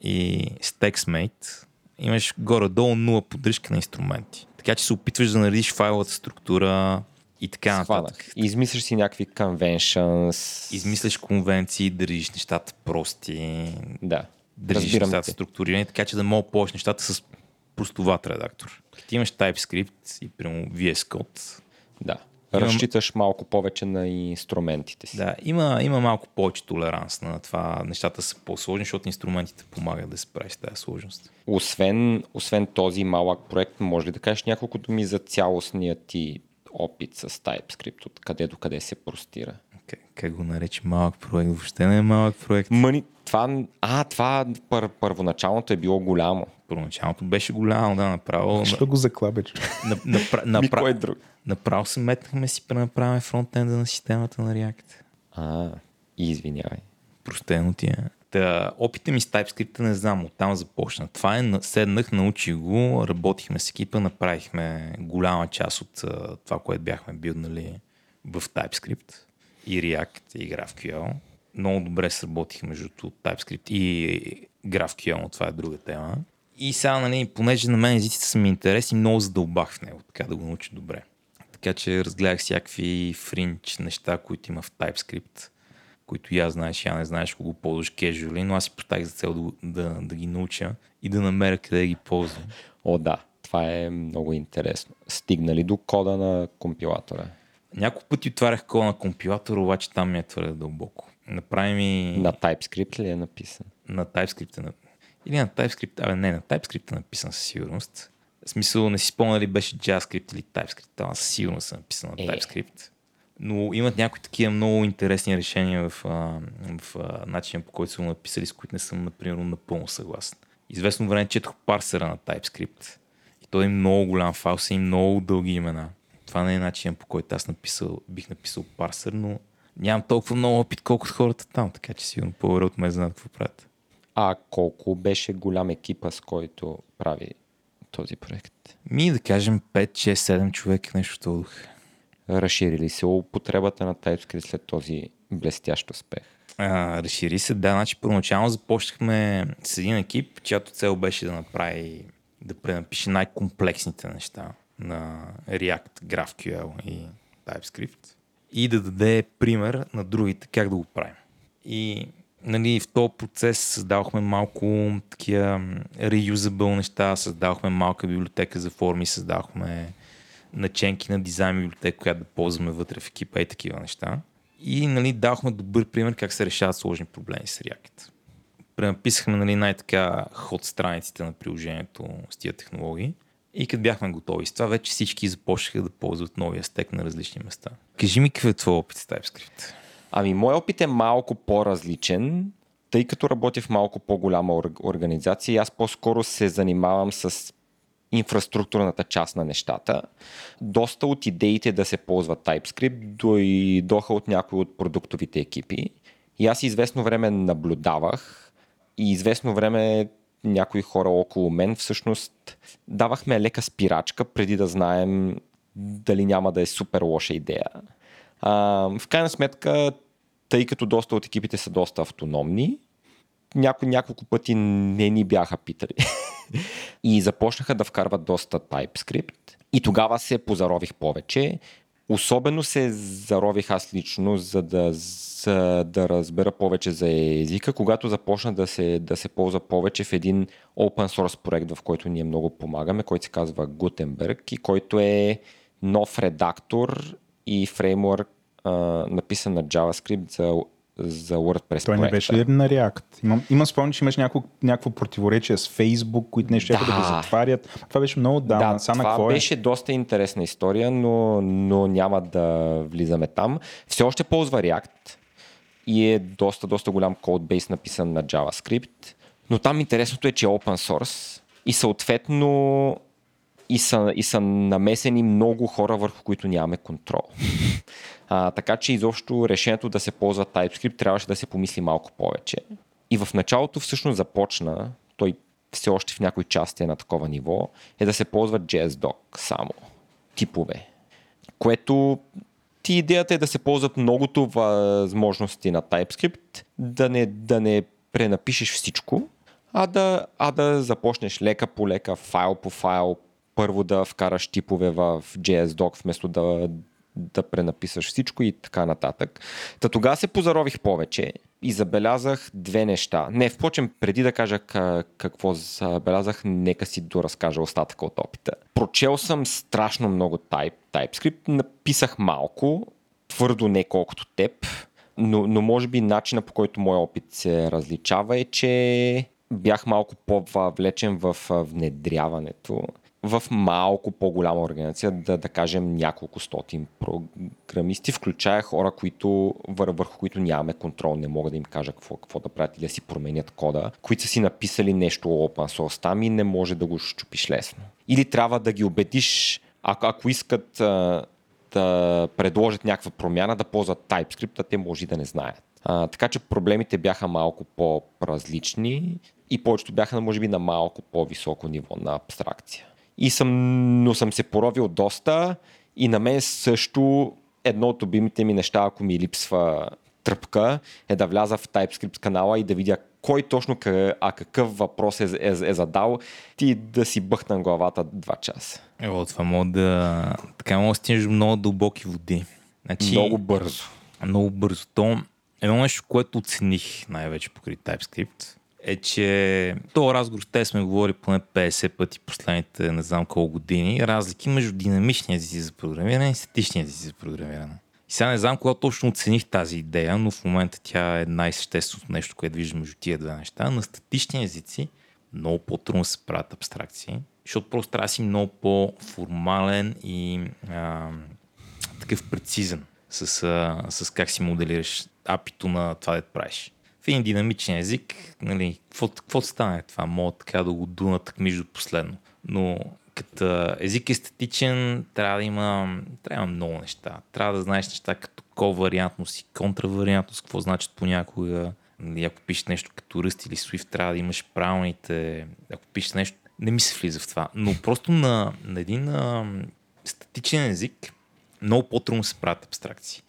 и с TextMate, имаш горе-долу нула поддръжка на инструменти. Така че се опитваш да наредиш файловата структура и така нататък. Схванах. Измисляш си някакви conventions. Измисляш конвенции, държиш нещата прости, Да. държиш Разбирам нещата те. структурирани, така че да мога повече нещата с простоват редактор. Като имаш TypeScript и прямо VS Code, Да. Имам- Разчиташ малко повече на инструментите си. Да, има, има малко повече толеранс на това. Нещата са по-сложни, защото инструментите помагат да се справиш с тази сложност. Освен, освен този малък проект, може ли да кажеш няколко думи за цялостния ти опит с TypeScript, от къде до къде се простира? Как, как го нарече малък проект? Въобще не е малък проект. Мъни, това, а, това пър, първоначалното е било голямо. Първоначалното беше голямо, да, направо. Що го заклабе, че? На, напра, [LAUGHS] напра, кой е друг? направо се метнахме си пренаправяме фронтенда на системата на React. А, извинявай. Простено ти е. Та, опита ми с TypeScript не знам, оттам започна. Това е, на- седнах, научих го, работихме с екипа, направихме голяма част от това, което бяхме билднали в TypeScript и React и GraphQL. Много добре сработих между TypeScript и GraphQL, това е друга тема. И сега, нали, понеже на мен езиците са ми интересни, много задълбах в него, така да го науча добре. Така че разгледах всякакви фринч неща, които има в TypeScript, които я знаеш, я не знаеш, ако го ползваш casually, но аз си поставих за цел да, да, да ги науча и да намеря къде да ги ползвам. О, да, това е много интересно. Стигнали до кода на компилатора? Няколко пъти отварях кода на компилатора, обаче там ми е твърде дълбоко. Направи ми На TypeScript ли е написан? на TypeScript. е На... Или на TypeScript, абе не, на TypeScript е написан със сигурност. В смисъл, не си спомня дали беше JavaScript или TypeScript, там със сигурност е написан на Е. TypeScript. Но имат някои такива много интересни решения в, а, в а, начина по който са го написали, с които не съм, например, напълно съгласен. Известно време четох парсера на TypeScript. И той е много голям файл, са и много дълги имена. Това не е начин по който аз написал, бих написал парсер, но нямам толкова много опит, колкото хората там, така че сигурно по-добре от мен знаят какво правят. А колко беше голям екипа, с който прави този проект? Ми да кажем 5, 6, 7 човека, нещо дух. Разширили се употребата на TypeScript след този блестящ успех? А, разшири се, да, значи първоначално започнахме с един екип, чиято цел беше да направи, да пренапише най-комплексните неща на React, GraphQL и TypeScript и да даде пример на другите как да го правим. И нали, в този процес създавахме малко такива реюзабъл неща, създавахме малка библиотека за форми, създавахме наченки на дизайн библиотека, която да ползваме вътре в екипа и такива неща. И нали, давахме добър пример как се решават сложни проблеми с React. Пренаписахме нали, най-така ход страниците на приложението с тия технологии. И като бяхме готови с това, вече всички започнаха да ползват новия стек на различни места. Кажи ми какъв е твой опит с TypeScript? Ами, моят опит е малко по-различен, тъй като работя в малко по-голяма ор- организация аз по-скоро се занимавам с инфраструктурната част на нещата. Доста от идеите да се ползва TypeScript дойдоха от някои от продуктовите екипи. И аз известно време наблюдавах и известно време някои хора около мен всъщност давахме лека спирачка преди да знаем дали няма да е супер лоша идея. А, в крайна сметка, тъй като доста от екипите са доста автономни, няко, няколко пъти не ни бяха питали. [LAUGHS] и започнаха да вкарват доста TypeScript. И тогава се позарових повече. Особено се зарових аз лично, за да, за да разбера повече за езика, когато започна да се, да се ползва повече в един open source проект, в който ние много помагаме, който се казва Gutenberg и който е нов редактор и фреймворк, написан на JavaScript за за WordPress Той не беше ли на React? Имам, имам спомен, че имаш някакво, някакво противоречие с Facebook, които нещо да. да го затварят. Това беше много давно. Да, Сана, това какво беше е? доста интересна история, но, но няма да влизаме там. Все още ползва React и е доста, доста голям кодбейс написан на JavaScript, но там интересното е, че е open source и съответно и са, и са намесени много хора, върху които нямаме контрол. [LAUGHS] А, така че изобщо решението да се ползва TypeScript трябваше да се помисли малко повече. И в началото всъщност започна, той все още в някои части е на такова ниво, е да се ползва JSDoc само. Типове. Което ти идеята е да се ползват многото възможности на TypeScript, да не, да не пренапишеш всичко, а да, а да започнеш лека по лека, файл по файл, първо да вкараш типове в JSDoc, вместо да, да пренаписаш всичко и така нататък. Та тогава се позарових повече и забелязах две неща. Не, впрочем, преди да кажа какво забелязах, нека си доразкажа остатъка от опита. Прочел съм страшно много type, TypeScript, написах малко, твърдо не колкото теб, но, но може би начина по който моят опит се различава е, че бях малко по-влечен в внедряването в малко по-голяма организация, да, да кажем няколко стотин програмисти, включая хора, които, вър, върху които нямаме контрол, не мога да им кажа какво, какво да правят или да си променят кода, които са си написали нещо open source там и не може да го щупиш лесно. Или трябва да ги убедиш, ако, ако искат а, да предложат някаква промяна, да ползват TypeScript, а те може и да не знаят. А, така че проблемите бяха малко по-различни и повечето бяха, може би, на малко по-високо ниво на абстракция. И съм, но съм се поровил доста и на мен също едно от любимите ми неща, ако ми липсва тръпка, е да вляза в TypeScript канала и да видя кой точно, а какъв въпрос е, е, е задал, ти да си бъхна главата два часа. Ево, това мога да... Така мога да стигнеш много дълбоки води. Значи, много бързо. Много бързо. То едно нещо, което оцених най-вече покри TypeScript, е, че този разговор те сме говорили поне 50 пъти последните не знам колко години. Разлики между динамичния езици за програмиране и статичния езици за програмиране. И сега не знам кога точно оцених тази идея, но в момента тя е най-същественото нещо, което виждам между тия две неща. На статични езици много по-трудно се правят абстракции, защото просто трябва да си много по-формален и а, такъв прецизен с, а, с как си моделираш апито на това да правиш в един динамичен език, нали, какво, стане това? Мога така да го дунат между последно. Но като език е статичен, трябва да има, трябва да има много неща. Трябва да знаеш неща като ковариантност и контравариантност, какво значат понякога. Нали, ако пишеш нещо като Rust или Swift, трябва да имаш правилните... Ако пишеш нещо, не ми се влиза в това. Но просто на, на един а, статичен език много по-трудно се правят абстракции.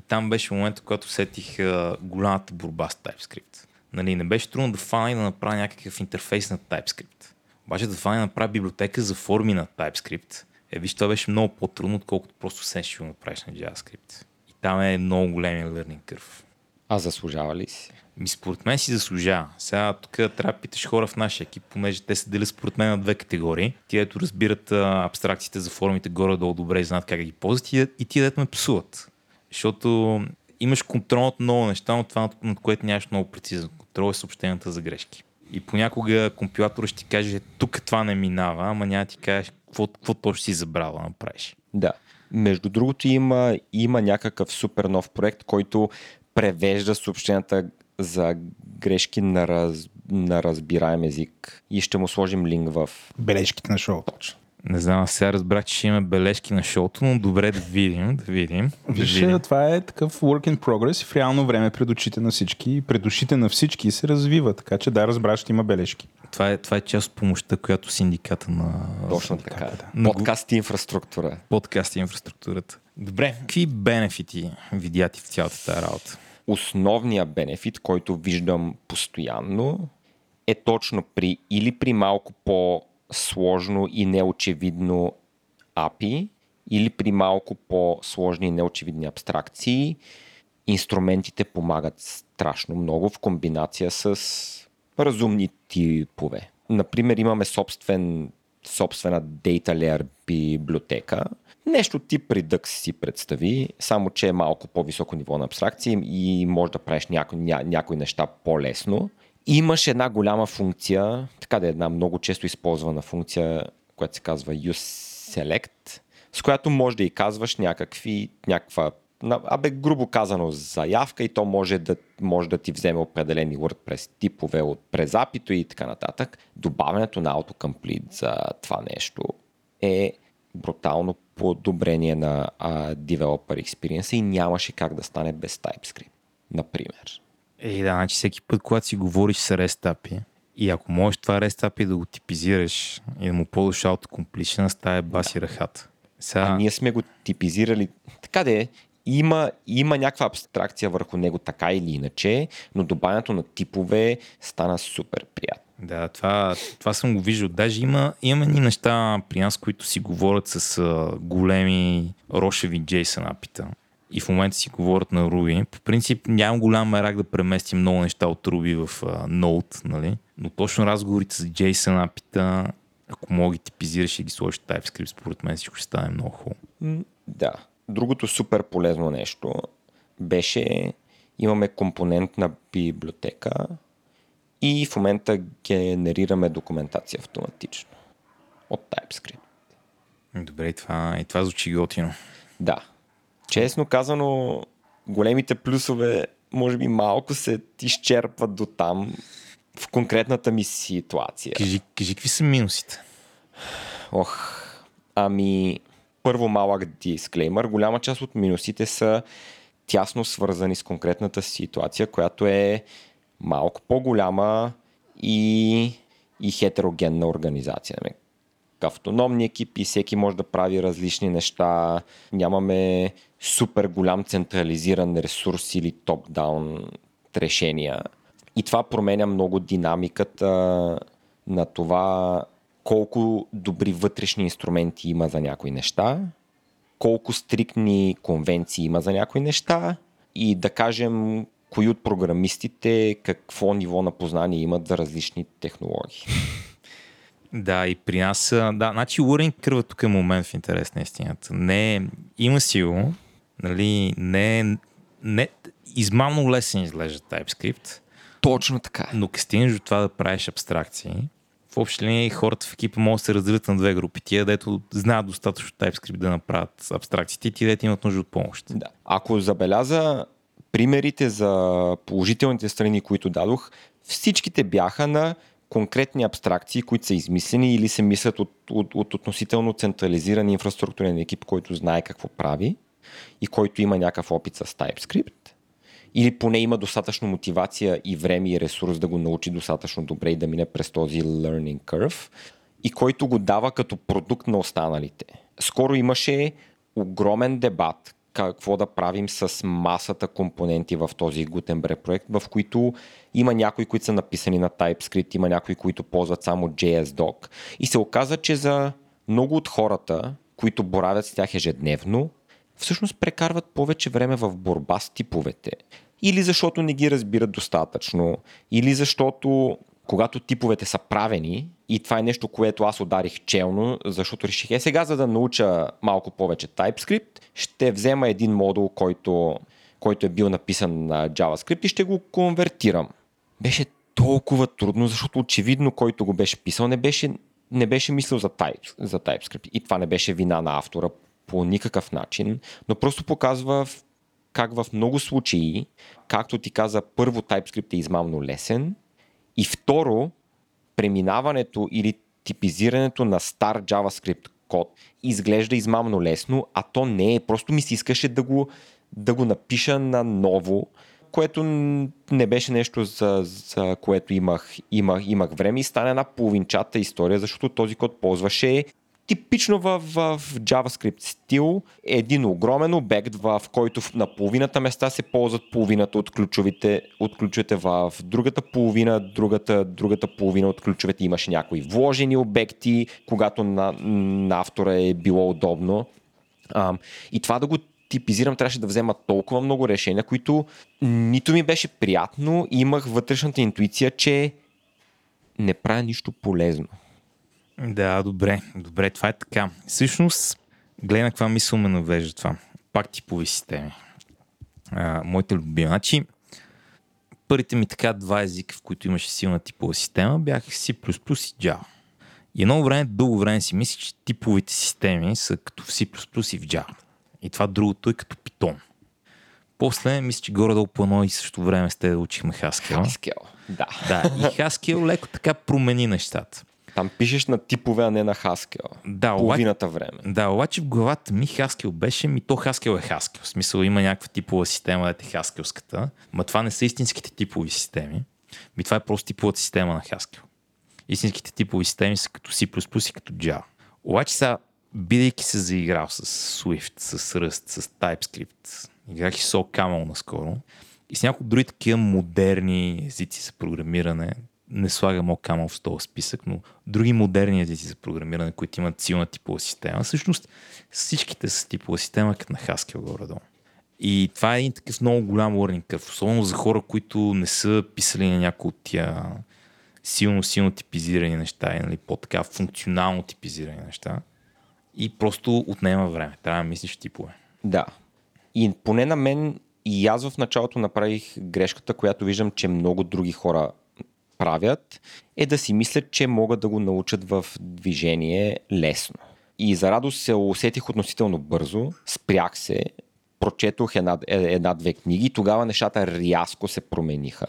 И там беше момента, когато сетих а, голямата борба с TypeScript. Нали, не беше трудно да фана и да направя някакъв интерфейс на TypeScript. Обаче да фана и да направя библиотека за форми на TypeScript. Е, виж, това беше много по-трудно, отколкото просто се ще го направиш на JavaScript. И там е много големия learning curve. А заслужава ли си? Ми според мен си заслужава. Сега тук трябва да питаш хора в нашия екип, понеже те се делят според мен на две категории. Тия, ето разбират а, абстракциите за формите горе-долу добре и знаят как да ги ползват и, и тия, дето ме псуват. Защото имаш контрол от много неща, но това, над което нямаш много прецизен контрол е съобщенията за грешки. И понякога компилатора ще ти каже, тук това не минава, ама няма ти кажеш какво, какво точно си забрал да направиш. Да. Между другото има, има някакъв супер нов проект, който превежда съобщенията за грешки на, раз, на разбираем език и ще му сложим линк в... Бележките на шоуто. Не знам, сега разбрах, че ще имаме бележки на шоуто, но добре да видим, да видим. Да Виж, видим. това е такъв work in progress и в реално време пред очите на всички и пред ушите на всички се развива, така че да, разбра, ще има бележки. Това е, това е част от помощта, която синдиката на Точно така. да. На Подкаст и инфраструктура. подкаст и инфраструктурата. Добре, какви бенефити видя ти в цялата тази работа? Основният бенефит, който виждам постоянно, е точно при или при малко по-сложно и неочевидно API, или при малко по-сложни и неочевидни абстракции, инструментите помагат страшно много в комбинация с разумни типове. Например, имаме собствен, собствена Data Layer библиотека. Нещо тип Redux си представи, само че е малко по-високо ниво на абстракция и може да правиш няко, ня, някои неща по-лесно. Имаш една голяма функция, така да е една много често използвана функция, която се казва useSelect, с която може да и казваш някакви, някаква абе, грубо казано, заявка и то може да, може да ти вземе определени WordPress типове от през API и така нататък. Добавянето на autocomplete за това нещо е брутално подобрение на а, developer experience и нямаше как да стане без TypeScript, например. Ей, да, значи всеки път, когато си говориш с API, и ако можеш това API да го типизираш и да му ползваш autocompletion, става баси рахата. Сега, А ние сме го типизирали. Така да е, има, има някаква абстракция върху него така или иначе, но добавянето на типове стана супер приятно. Да, това, това съм го виждал. Даже има, имаме ни неща при нас, които си говорят с а, големи рошеви JSON апита. И в момента си говорят на Ruby. По принцип нямам голям мерак да преместим много неща от Ruby в а, Node, нали? но точно разговорите с JSON апита, ако мога ги типизираш и ги сложиш TypeScript, според мен всичко ще стане много хубаво. Да. Другото супер полезно нещо беше, имаме компонент на библиотека и в момента генерираме документация автоматично от TypeScript. Добре, и това, и това звучи готино. Да. Честно казано, големите плюсове може би малко се изчерпват до там в конкретната ми ситуация. Кажи, кажи какви са минусите? Ох, ами, първо малък дисклеймър. Голяма част от минусите са тясно свързани с конкретната ситуация, която е малко по-голяма и, и хетерогенна организация. Нали? Автономни екипи, всеки може да прави различни неща. Нямаме супер голям централизиран ресурс или топ-даун решения. И това променя много динамиката на това колко добри вътрешни инструменти има за някои неща, колко стриктни конвенции има за някои неща и да кажем кои от програмистите какво ниво на познание имат за различни технологии. [LAUGHS] Да, и при нас, да, значи Learning Curve тук е момент в интерес на истината. Не, има си го, нали, не, не, измамно лесен изглежда TypeScript, Точно така. но като стигнеш до това да правиш абстракции, в общи линии хората в екипа могат да се разделят на две групи. Тия, дето знаят достатъчно TypeScript да направят абстракциите и тия, дето имат нужда от помощ. Да. Ако забеляза примерите за положителните страни, които дадох, всичките бяха на конкретни абстракции, които са измислени или се мислят от, от, от относително централизиран инфраструктурен екип, който знае какво прави и който има някакъв опит с TypeScript. Или поне има достатъчно мотивация и време и ресурс да го научи достатъчно добре и да мине през този learning curve и който го дава като продукт на останалите. Скоро имаше огромен дебат какво да правим с масата компоненти в този Gutenberg проект, в които има някои, които са написани на TypeScript, има някои, които ползват само JSDoc. И се оказа, че за много от хората, които боравят с тях ежедневно, всъщност прекарват повече време в борба с типовете. Или защото не ги разбират достатъчно, или защото когато типовете са правени, и това е нещо, което аз ударих челно, защото реших, е сега за да науча малко повече TypeScript, ще взема един модул, който, който е бил написан на JavaScript и ще го конвертирам. Беше толкова трудно, защото очевидно който го беше писал не беше, не беше мислил за, type, за TypeScript. И това не беше вина на автора по никакъв начин, но просто показва как в много случаи, както ти каза, първо TypeScript е измамно лесен и второ, преминаването или типизирането на стар JavaScript код изглежда измамно лесно, а то не е. Просто ми се искаше да го, да го напиша на ново, което не беше нещо, за, за което имах, имах, имах време и стана една половинчата история, защото този код ползваше типично в, в, JavaScript стил един огромен обект, в който на половината места се ползват половината от ключовите, от ключовете в другата половина, другата, другата половина от ключовете имаше някои вложени обекти, когато на, на автора е било удобно. А, и това да го типизирам, трябваше да взема толкова много решения, които нито ми беше приятно имах вътрешната интуиция, че не правя нищо полезно. Да, добре. Добре, това е така. Всъщност, гледай на каква мисъл ме навежда това. Пак типови системи. А, моите любими. Значи, първите ми така два езика, в които имаше силна типова система, бяха C++ и Java. И едно време, дълго време си мислих, че типовите системи са като в C++ и в Java. И това другото е като Python. После, мисля, че горе-долу по едно и също време сте да учихме Haskell. Haskell, да. Да, и Haskell леко така промени нещата. Там пишеш на типове, а не на Haskell. Да, Половината време. Да, обаче в главата ми Haskell беше, ми то Haskell е Haskell. В смисъл има някаква типова система, да е Haskellската, ма това не са истинските типови системи. Ми това е просто типовата система на Haskell. Истинските типови системи са като C++ и като Java. Обаче сега, бидейки се заиграл с Swift, с Rust, с TypeScript, играх и SoCaml наскоро, и с някои други такива модерни езици за програмиране, не слагам OCaml в този списък, но други модерни езици за програмиране, които имат силна типова система, всъщност всичките са типова система, като на Haskell горе-долу. И това е един такъв много голям learning curve, особено за хора, които не са писали на някои от тия силно, силно типизирани неща, нали, по-така функционално типизирани неща. И просто отнема време. Трябва да мислиш типове. Да. И поне на мен и аз в началото направих грешката, която виждам, че много други хора правят, е да си мислят, че могат да го научат в движение лесно. И за радост се усетих относително бързо, спрях се, прочетох една, е, една-две книги и тогава нещата рязко се промениха,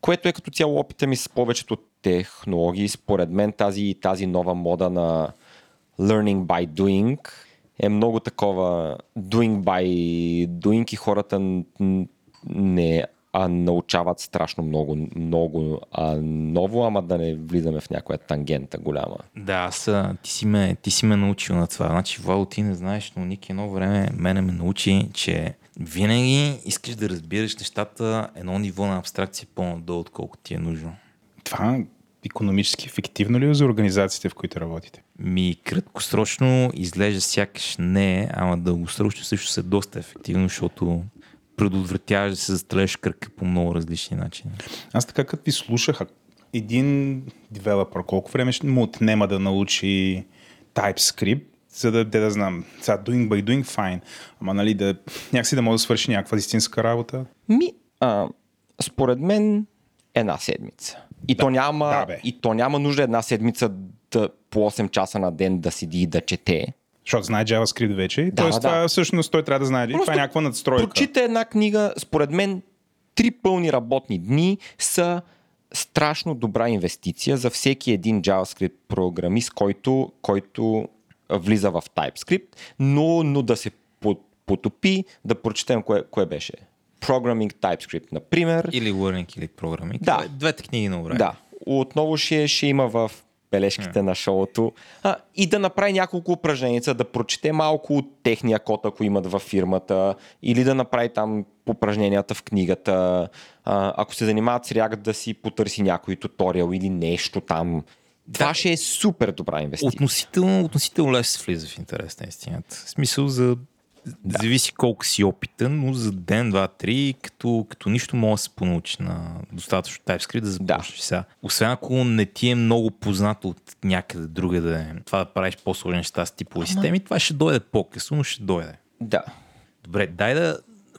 което е като цяло опита ми с повечето технологии. Според мен тази, тази нова мода на learning by doing е много такова doing by doing и хората не а, научават страшно много, много а, ново, ама да не влизаме в някоя тангента голяма. Да, аз, ти, си ме, ти си ме научил на това. Значи, Вало, ти не знаеш, но Ники едно време мене ме научи, че винаги искаш да разбираш нещата едно ниво на абстракция по-надолу, отколкото ти е нужно. Това економически ефективно ли е за организациите, в които работите? Ми краткосрочно изглежда сякаш не, ама дългосрочно също се доста ефективно, защото предотвратяваш да се застрелиш кръка по много различни начини. Аз така като ви слушах, един девелопър, колко време ще му отнема да научи TypeScript, за да, да, да знам, сега doing by doing fine, ама нали да, някакси да може да свърши някаква истинска работа? Ми, а, според мен една седмица. И, да, то няма, да, бе. и то няма нужда една седмица да, по 8 часа на ден да седи и да чете. Защото знае JavaScript вече. Да, Тоест, да. това всъщност той трябва да знае. Просто това е някаква надстройка. Прочита една книга, според мен, три пълни работни дни са страшно добра инвестиция за всеки един JavaScript програмист, който, който влиза в TypeScript, но, но да се потопи, да прочетем кое, кое беше. Programming TypeScript, например. Или Learning, или Programming. Да. Двете книги на време. Да. Отново ще, ще има в бележките на шоуто. А, и да направи няколко упражнения, да прочете малко от техния код, ако имат във фирмата, или да направи там упражненията в книгата. А, ако се занимават с React, да си потърси някой туториал или нещо там. Това Да. ще е супер добра инвестиция. Относително, относително се влиза в интерес на истината. В смисъл за... Да. Зависи колко си опитен, но за ден, два, три, като, като нищо може да се понаучи на достатъчно TypeScript да започнеш сега. Освен ако не ти е много познато от някъде другаде, това да правиш по-сложни неща с типови системи, това ще дойде по-късно, но ще дойде. Да. Добре, дай да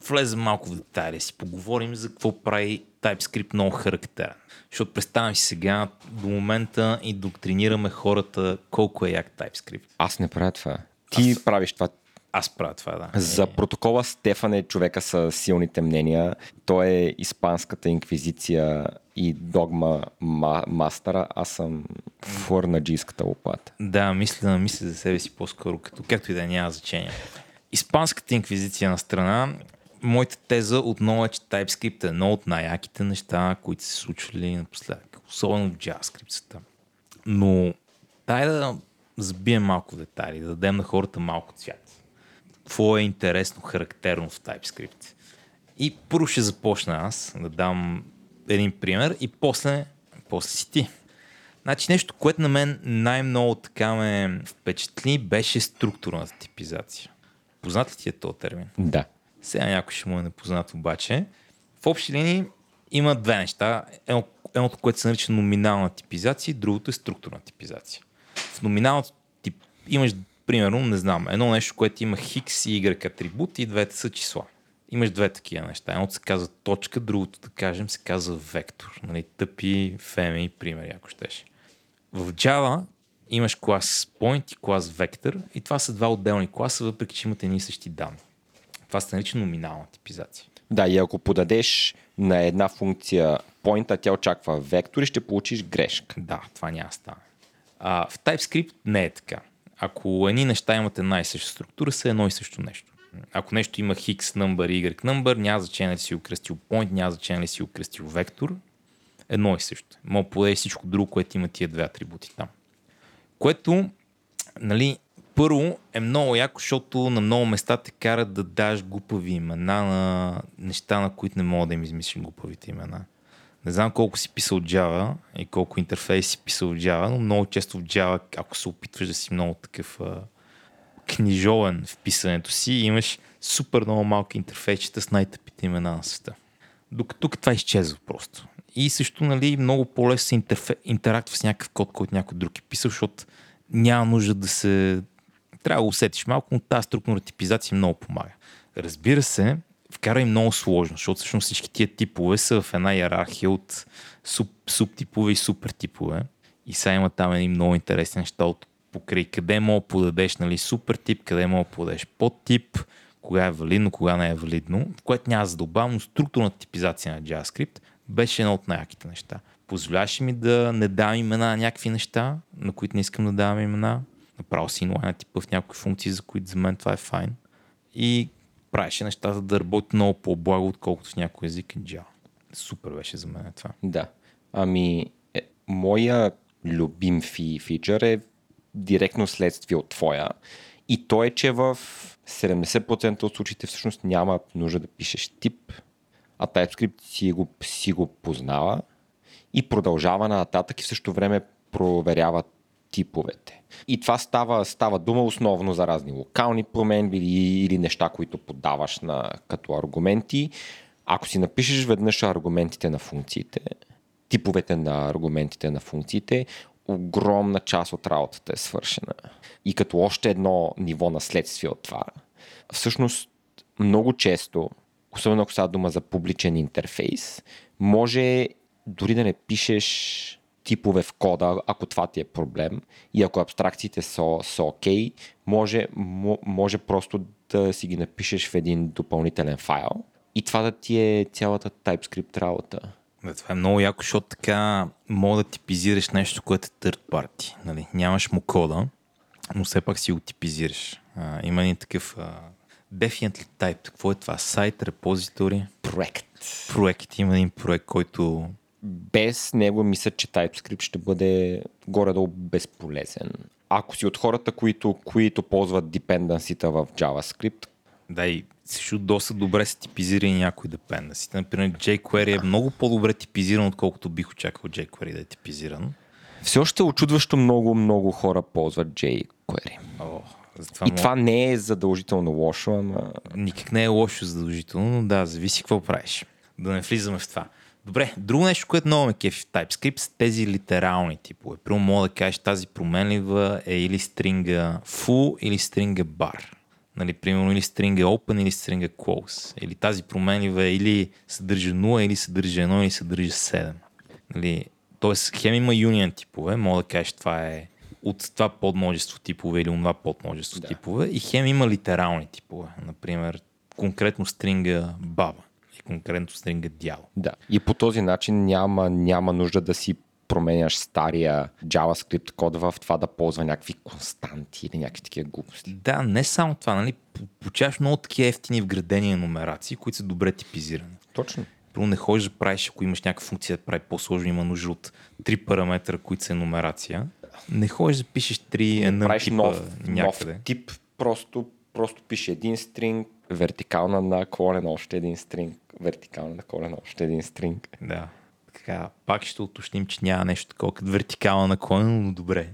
влезем малко в детайли, си поговорим за какво прави TypeScript много характерен. Защото представям си сега до момента и доктринираме хората колко е як TypeScript. Аз не правя това. Ти Аз- правиш това. Аз правя това, да. За протокола Стефан е човека с силните мнения. Той е испанската инквизиция и догма ма, мастера. Аз съм фурнаджийската лопата. Да, мисля, мисля за себе си по-скоро, като, както и да е, няма значение. Испанската инквизиция на страна, моята теза отново е, че TypeScript е едно от най-яките неща, които се случвали напоследък. Особено в JavaScript. Но дай да забием малко детайли, да дадем на хората малко цвят. Какво е интересно, характерно в TypeScript? И първо ще започна аз да дам един пример и после, после си ти. Значи нещо, което на мен най-много така ме впечатли, беше структурната типизация. Познат ли ти е този термин? Да. Сега някой ще му е непознат обаче. В общи линии има две неща. Едно, едното, което се нарича номинална типизация, другото е структурна типизация. В номиналната тип имаш, примерно, не знам, едно нещо, което има хикс и y атрибут и двете са числа. Имаш две такива неща. Едното се казва точка, другото, да кажем, се казва вектор. Нали, тъпи феми примери, ако щеш. В Java имаш клас point и клас vector и това са два отделни класа, въпреки че имат едни и същи данни. Това се нарича номинална типизация. Да, и ако подадеш на една функция point, а тя очаква вектор и ще получиш грешка. Да, това няма стане. А, в TypeScript не е така. Ако едни неща имат една и съща структура, са едно и също нещо. Ако нещо има x number и y number, няма значение ли си окръстил point, няма значение ли си окръстил вектор. Едно и също. Мога подадеш всичко друго, което има тия две атрибути там. Което, нали, първо е много яко, защото на много места те карат да даш глупави имена на неща, на които не мога да им измислиш глупавите имена. Не знам колко си писал Java и колко интерфейс си писал в Java, но много често в Java, ако се опитваш да си много такъв а, книжовен в писането си, имаш супер много малки интерфейсчета с най-тъпите имена на света. Докато тук това изчезва просто. И също нали, много по-лесно се интерфе... интерактва с някакъв код, който някой друг е писал, защото няма нужда да се... Трябва да усетиш малко, но тази структурна типизация много помага. Разбира се, вкара и много сложно, защото всъщност всички тия типове са в една иерархия от суп, субтипове и супертипове. И сега има там едни много интересни неща от покрай къде мога да подадеш нали, супер тип, къде мога да подадеш подтип, кога е валидно, кога не е валидно, което няма за да но структурната типизация на JavaScript беше едно от най-яките неща. Позволяваше ми да не давам имена на някакви неща, на които не искам да давам имена. Направо си инлайна типа в някои функции, за които за мен това е файн. И правеше нещата да работи много по-благо, отколкото в някой език Java. Супер беше за мен това. Да. Ами, е, моя любим фи, фичър е директно следствие от твоя. И то е, че в 70% от случаите всъщност няма нужда да пишеш тип, а TypeScript си го, си го познава и продължава нататък и в същото време проверява типовете. И това става, става дума основно за разни локални промени или, неща, които подаваш на, като аргументи. Ако си напишеш веднъж аргументите на функциите, типовете на аргументите на функциите, огромна част от работата е свършена. И като още едно ниво на следствие от това, всъщност много често, особено ако става дума за публичен интерфейс, може дори да не пишеш типове в кода, ако това ти е проблем и ако абстракциите са, са окей, може, може просто да си ги напишеш в един допълнителен файл и това да ти е цялата TypeScript работа. Да, това е много яко, защото така мога да типизираш нещо, което е third party. Нали? Нямаш му кода, но все пак си го типизираш. А, има един такъв а, definitely type. Какво е това? Сайт, репозитори? Проект. Проект. Има един проект, който без него мисля, че TypeScript ще бъде горе-долу безполезен. Ако си от хората, които, които ползват депенденсита в JavaScript, да, и също доста добре са типизирани някои dependencies. Например, jQuery е много по-добре типизиран, отколкото бих очаквал jQuery да е типизиран. Все още очудващо много, много хора ползват jQuery. О, затова и мога... това не е задължително лошо, ама... Никак не е лошо задължително, но да, зависи какво правиш. Да не влизаме в това. Добре, друго нещо, което много ме кефи в TypeScript са тези литерални типове. Първо мога да кажеш тази променлива е или стринга full или стринга bar. Нали, примерно или стринга open или стринга close. Или тази променлива е или съдържа 0 или съдържа 1 или съдържа 7. Нали, Тоест, хем има union типове, мога да кажеш това е от това подмножество типове или това подмножество Да. типове и хем има литерални типове. Например, конкретно стринга баба конкретно стринга дядо. Да. И по този начин няма, няма нужда да си променяш стария JavaScript код в това да ползва някакви константи или някакви такива глупости. Да, не само това, нали? Получаваш много такива ефтини вградени номерации, които са добре типизирани. Точно. Първо не ходиш да правиш, ако имаш някаква функция да прави по-сложно, има нужда от три параметра, които са номерация. Не ходиш да пишеш три една Правиш типа нов, нов някъде. тип, просто, просто пише един стринг, вертикална наклонена още един стринг, вертикална наклонена още един стринг. Да. Така, пак ще уточним, че няма нещо такова като вертикална наклонена, но добре.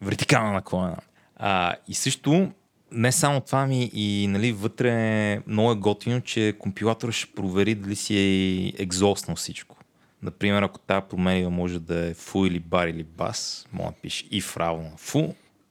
Вертикална наклонена. А, и също, не само това ми и нали, вътре много е готино, че компилатор ще провери дали си е екзостнал всичко. Например, ако тази променлива може да е фу или бар или бас, може да пише if равно фу,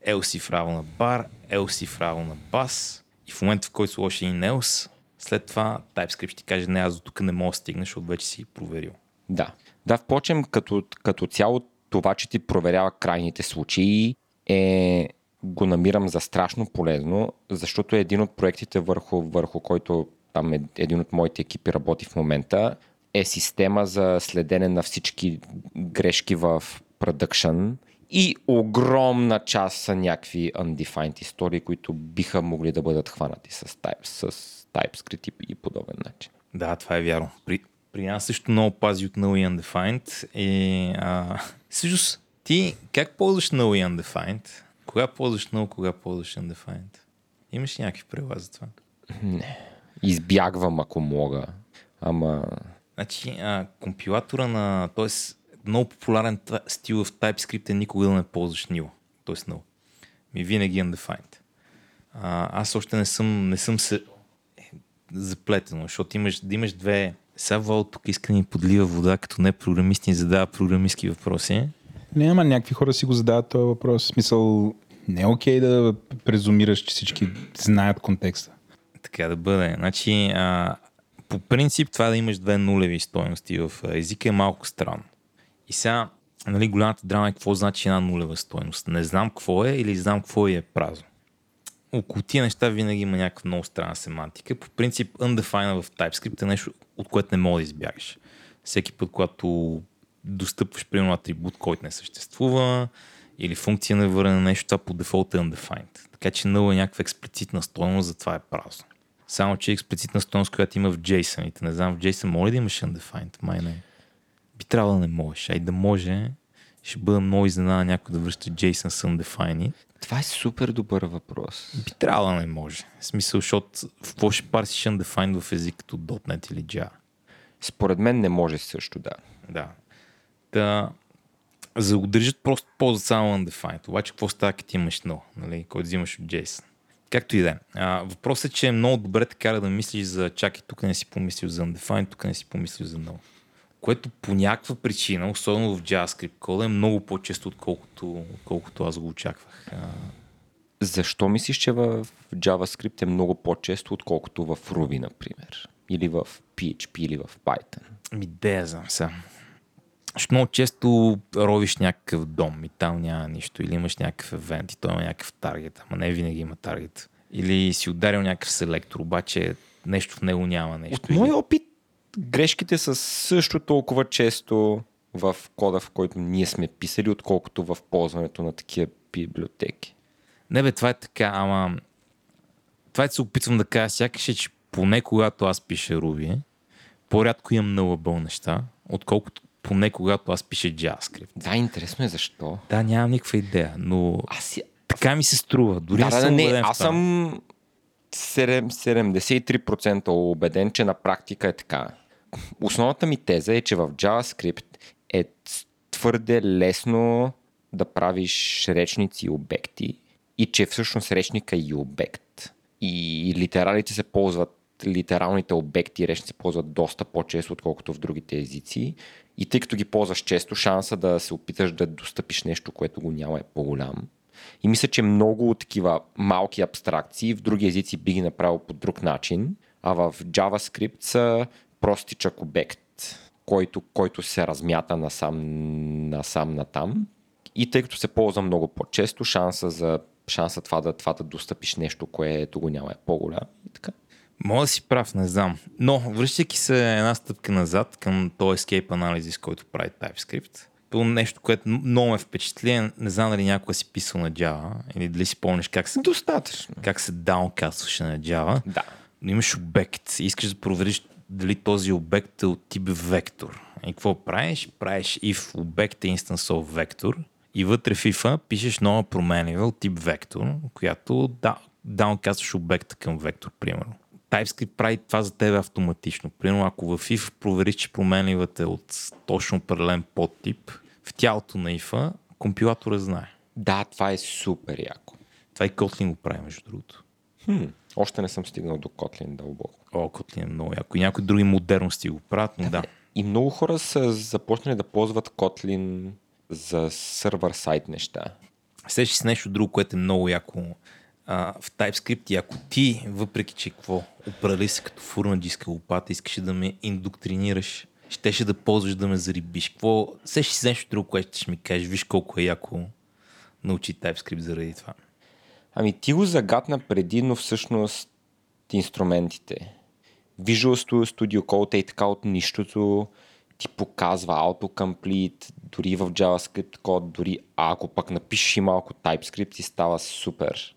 else if на бар, else if равно бас. И в момента, в който сложиш един else, след това TypeScript ще ти каже, не, аз до тук не мога да стигна, защото вече си проверил. Да. Да, впрочем, като, като цяло това, че ти проверява крайните случаи, е, го намирам за страшно полезно, защото е един от проектите, върху, върху който там е, един от моите екипи работи в момента, е система за следене на всички грешки в продъкшн и огромна част са някакви undefined истории, които биха могли да бъдат хванати с, type, с TypeScript и, подобен начин. Да, това е вярно. При, при нас също много пази от Null и Undefined. И, а, всъщност, ти как ползваш Null и Undefined? Кога ползваш Null, кога ползваш Undefined? Имаш ли някакви правила за това? Избягвам, ако мога. Ама Значи, а, компилатора на... т.е. много популярен стил в TypeScript е никога да не ползваш Null. Т.е. Null. Ми винаги Undefined. А, аз още не съм, не съм се е, заплетено, защото имаш, да имаш две... Сега Вол тук иска ни подлива вода, като не програмист ни задава програмистски въпроси. Не, ама някакви хора си го задават този въпрос. В смисъл, не е окей да презумираш, че всички знаят контекста. Така да бъде. Значи, а, по принцип това да имаш две нулеви стоености в езика е малко странно. И сега, нали, голямата драма е какво значи една нулева стоеност. Не знам какво е или знам какво е празно. Около тия неща винаги има някаква много странна семантика. По принцип, undefined в TypeScript е нещо, от което не мога да избягаш. Всеки път, когато достъпваш, примерно, атрибут, който не съществува, или функция не върне на нещо, това по дефолт е undefined. Така че null е някаква експлицитна стоеност, затова е празно. Само, че експлицитна стоеност, която има в JSON. Не знам, в JSON може ли да имаш undefined? Май не. Би трябвало да не можеш. А и да може, ще бъда много изненадан някой да връща JSON с undefined. това е супер добър въпрос. Би трябвало да не може. В смисъл, защото в какво ще парсиш undefined в език като .NET или Java? Според мен не може също, да. Да. Та, за да го държат, просто ползват само undefined. Обаче, какво става, като имаш null, нали, който взимаш от JSON? Както и да е. Въпросът е, че е много добре така да мислиш за чакай, тук не си помислил за undefined, тук не си помислил за null. Което по някаква причина, особено в JavaScript кода, е много по-често, отколкото, отколкото аз го очаквах. Защо мислиш, че в JavaScript е много по-често, отколкото в Ruby, например? Или в PHP, или в Python? Ми, де я знам сега. Защото много често ровиш някакъв дом и там няма нищо. Или имаш някакъв евент и той има някакъв таргет, ама не винаги има таргет. Или си ударил някакъв селектор, обаче нещо в него няма нещо. От мой опит, грешките са също толкова често в кода, в който ние сме писали, отколкото в ползването на такива библиотеки. Не бе, това е така, ама това е се опитвам да кажа сякаш е, че поне когато аз пиша Ruby, по-рядко имам nullable неща, отколкото поне когато аз пиша JavaScript. Да, интересно е защо. Да, нямам никаква идея, но Аз така ми се струва. Дори Да, не да, съм не, убеден в аз съм 7, 73% убеден, че на практика е така. Основната ми теза е, че в JavaScript е твърде лесно да правиш речници и обекти и че всъщност речника е и обект. И литералите се ползват, литералните обекти и речници се ползват доста по-често, отколкото в другите езици. И тъй като ги ползваш често, шанса да се опиташ да достъпиш нещо, което го няма е по-голям. И мисля, че много от такива малки абстракции в други езици би ги направил по друг начин, а в JavaScript са простичък обект, който, който се размята насам, насам натам И тъй като се ползва много по-често, шанса за шанса това да, това да достъпиш нещо, което го няма е по-голям. И така. Мога да си прав, не знам. Но, връщайки се една стъпка назад към този escape анализис, който прави TypeScript, то нещо, което много ме впечатли, не знам дали някога си писал на Java, или дали си помниш как се, Достатъчно. как се даункастваше на Java. Да. Но имаш обект и искаш да провериш дали този обект е от тип вектор. И какво правиш? Правиш if обект е instance of вектор и вътре в if пишеш нова променлива от тип вектор, която да, даункастваш обекта към вектор, примерно. TypeScript прави това за тебе автоматично. Примерно, ако в if провериш, че променливата е от точно определен подтип, в тялото на if компилатора знае. Да, това е супер яко. Това и Kotlin го прави, между другото. Хм, още не съм стигнал до Kotlin дълбоко. О, Kotlin е много яко. И някои други модерности го правят, но да. И много хора са започнали да ползват Kotlin за сервер сайт неща. Сещаш си нещо друго, което е много яко а, в TypeScript и ако ти, въпреки че какво, определи се като фурна диска лопата, искаше да ме индоктринираш, щеше да ползваш да ме зарибиш. Какво, сещаш си нещо друго, което ще ми кажеш, виж колко е яко научи TypeScript заради това. Ами ти го загадна преди, но всъщност инструментите. Visual Studio Code е така от нищото ти показва autocomplete, дори в JavaScript код, дори ако пък напишеш и малко TypeScript и става супер.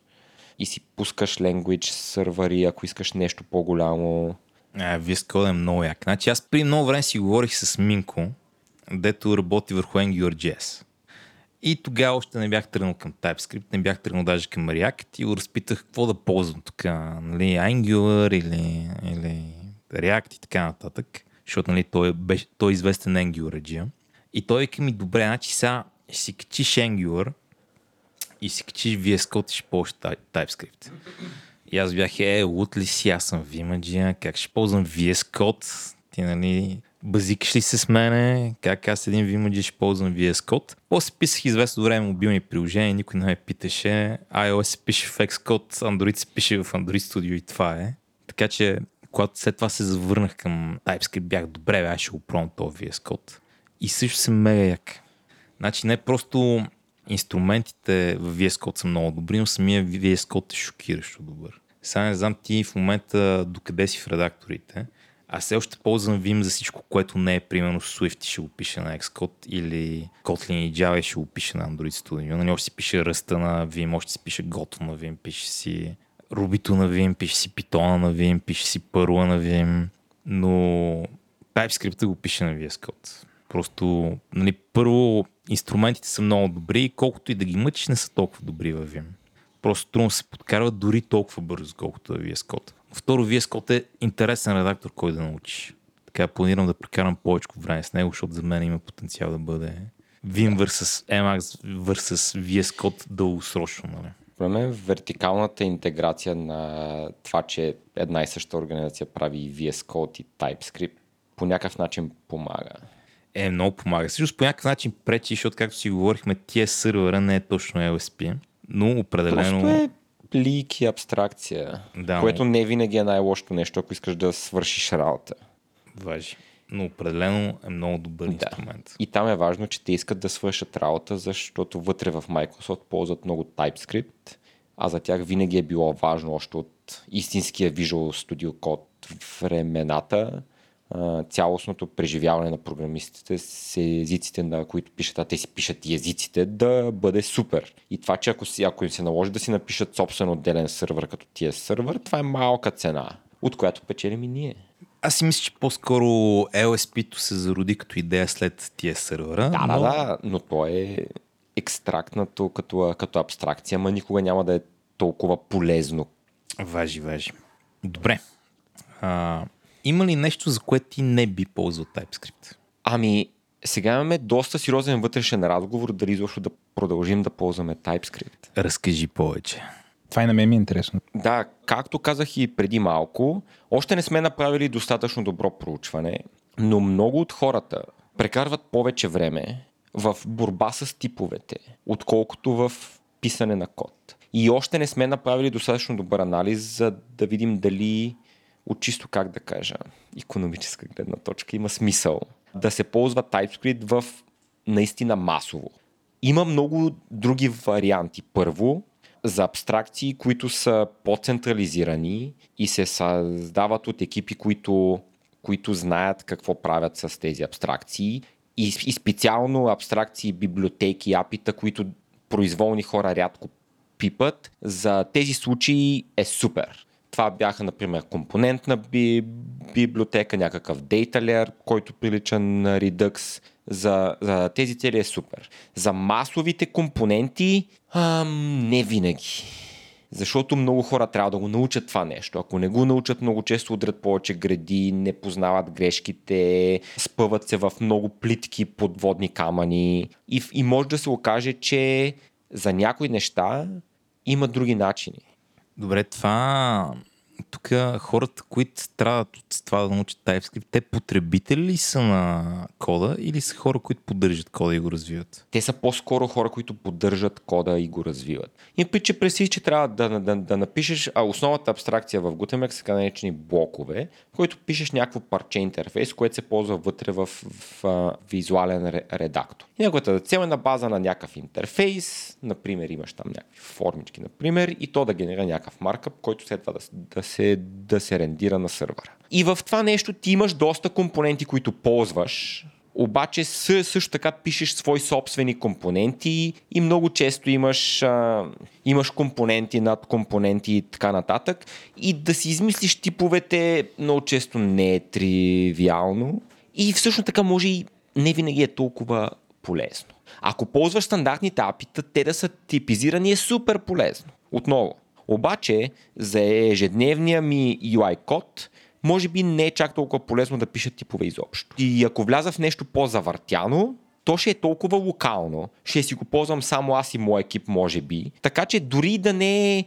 И си пускаш language сървъри, ако искаш нещо по-голямо. А, VS е много як. Значи аз при много време си говорих с Минко, дето работи върху AngularJS. И тогава още не бях тръгнал към TypeScript, не бях тръгнал даже към React и го разпитах какво да ползвам тук, нали, Angular или, или React и така нататък, защото нали, той, беше, той е известен Angular И той вика ми, добре, значи сега ще си качиш Angular и си качиш VS Code и ще ползваш TypeScript. И аз бях, е, лут ли си, аз съм Vimagine, как ще ползвам VS Code? Ти, нали, базикаш ли се с мене, как аз един Vimagine ще ползвам VS Code. После писах известно време мобилни приложения, никой не ме питаше. iOS се пише в Xcode, Android се пише в Android Studio и това е. Така че, когато след това се завърнах към TypeScript, бях добре, бе, аз ще го пробвам този VS Code. И също съм мега як. Значи не просто инструментите в VS Code са много добри, но самия VS Code е шокиращо добър. Сега не знам ти в момента докъде си в редакторите. Аз все още ползвам Vim за всичко, което не е, примерно Swift ще го пише на Xcode или Kotlin и Java ще го пише на Android Studio. Нали, още си пише ръста на Vim, още си пише Goto на Vim, пише си Рубито на Vim, пише си Python на Vim, пише си Perl на Vim, но TypeScript го пише на VS Code. Просто, нали, първо, инструментите са много добри колкото и да ги мъчиш, не са толкова добри във Vim. Просто трудно се подкарват дори толкова бързо, колкото е VS Code. Второ, VS Code е интересен редактор, кой да научиш. Така планирам да прекарам повече време с него, защото за мен има потенциал да бъде Vim vs Emacs vs VS Code дългосрочно. Нали? Според мен вертикалната интеграция на това, че една и съща организация прави VS Code и TypeScript по някакъв начин помага. Е, много помага. Също по някакъв начин пречи, защото както си говорихме, тия сървъра не е точно LSP, но определено... Просто е лик и абстракция, Да, което не винаги е най-лошото нещо, ако искаш да свършиш работа. Важи. Но определено е много добър Да. инструмент. И там е важно, че те искат да свършат работа, защото вътре в Microsoft ползват много TypeScript, а за тях винаги е било важно още от истинския Visual Studio Code времената цялостното преживяване на програмистите с езиците, на които пишат, а те си пишат и езиците, да бъде супер. И това, че ако, си, ако им се наложи да си напишат собствен отделен сървър като тия сървър, това е малка цена, от която печелим и ние. Аз си мисля, че по-скоро LSP-то се зароди като идея след тия сървъра. Да, но... да, да, но то е екстрактнато като, като абстракция, ама никога няма да е толкова полезно. Важи, важи. Добре. А, има ли нещо, за което ти не би ползвал TypeScript? Ами, сега имаме доста сериозен вътрешен разговор дали изобщо да продължим да ползваме TypeScript. Разкажи повече. Това и на мен ми е интересно. Да, както казах и преди малко, още не сме направили достатъчно добро проучване, но много от хората прекарват повече време в борба с типовете, отколкото в писане на код. И още не сме направили достатъчно добър анализ, за да видим дали от чисто, как да кажа, економическа гледна точка има смисъл да се ползва TypeScript в наистина масово. има много други варианти. Първо, за абстракции, които са по-централизирани и се създават от екипи, които, които знаят какво правят с тези абстракции и, и специално абстракции, библиотеки, апита, които произволни хора рядко пипат, за тези случаи е супер. Това бяха, например, компонентна би, библиотека, някакъв data layer, който прилича на Redux. За, за тези цели е супер. За масовите компоненти, ам, не винаги. Защото много хора трябва да го научат това нещо. Ако не го научат, много често удрят повече гради, не познават грешките, спъват се в много плитки подводни камъни и, и може да се окаже, че за някои неща има други начини. Добре, това тук хората, които страдат от това да научат TypeScript, те потребители ли са на кода или са хора, които поддържат кода и го развиват? Те са по-скоро хора, които поддържат кода и го развиват. И при че преси, че трябва да, да, да напишеш, а основната абстракция в Gutenberg са така наречени блокове, в които пишеш някакво парче интерфейс, което се ползва вътре в, в, в визуален редактор. И неговата цел е на база на някакъв интерфейс, например имаш там някакви формички, например, и то да генерира някакъв маркъп, който след това да, да се, да се рендира на сървъра. И в това нещо ти имаш доста компоненти, които ползваш, обаче също така пишеш свои собствени компоненти и много често имаш, а, имаш компоненти над компоненти и така нататък. И да си измислиш типовете много често не е тривиално. И всъщност така може и не винаги е толкова полезно. Ако ползваш стандартните апита, те да са типизирани е супер полезно. Отново. Обаче, за ежедневния ми UI код, може би не е чак толкова полезно да пиша типове изобщо. И ако вляза в нещо по-завъртяно, то ще е толкова локално. Ще си го ползвам само аз и мой екип, може би. Така че дори да не е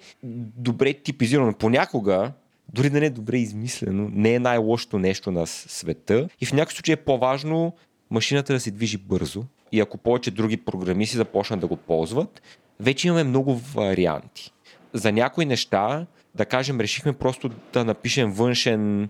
добре типизирано понякога, дори да не е добре измислено, не е най-лошото нещо на света. И в някакъв случай е по-важно машината да се движи бързо. И ако повече други програмисти започнат да го ползват, вече имаме много варианти. За някои неща да кажем, решихме просто да напишем външен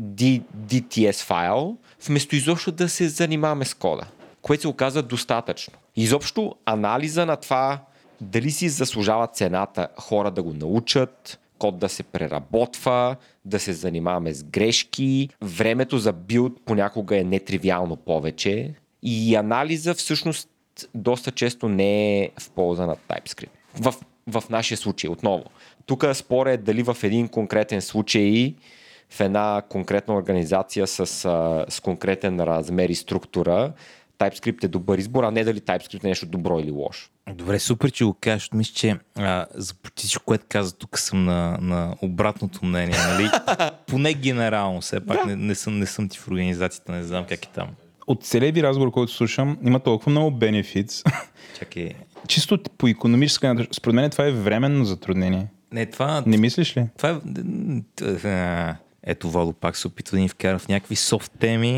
DTS файл, вместо изобщо да се занимаваме с кода, което се оказа достатъчно. Изобщо анализа на това дали си заслужава цената хора да го научат, код да се преработва, да се занимаваме с грешки, времето за билд понякога е нетривиално повече и анализа всъщност доста често не е в полза на TypeScript. В, в нашия случай, отново. Тук споря е дали в един конкретен случай в една конкретна организация с, с конкретен размер и структура TypeScript е добър избор, а не дали TypeScript е нещо добро или лошо. Добре, супер, че го кажеш. Мисля, че а, за всичко, което каза, тук съм на, на обратното мнение. Нали? [LAUGHS] Поне генерално, все пак да. не, не, съм, не съм ти в организацията, не знам как е там. От целият ви разговор, който слушам, има толкова много бенефитс. Чакай. Чисто по економическа, според мен това е временно затруднение. Не, това... Не мислиш ли? Това е... Ето Вало пак се опитва да ни вкара в някакви софт теми,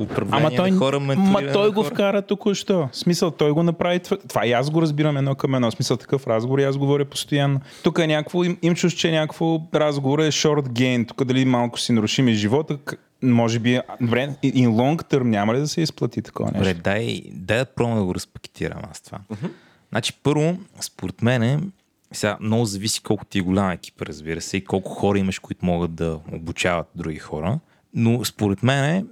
управление Ама той, на хора, Ма той го хора. вкара току-що. Смисъл, той го направи. Това и аз го разбирам едно към едно. Смисъл такъв разговор и аз говоря постоянно. Тук е някакво, им, им чуш, че някакво разговор е short gain. Тук дали малко си нарушим и живота, може би, добре, in long term няма ли да се изплати такова нещо? Добре, дай, дай да пробвам да го разпакетирам аз това. Uh-huh. Значи, първо, според мен, сега много зависи колко ти е голям екип, разбира се, и колко хора имаш, които могат да обучават други хора. Но според мен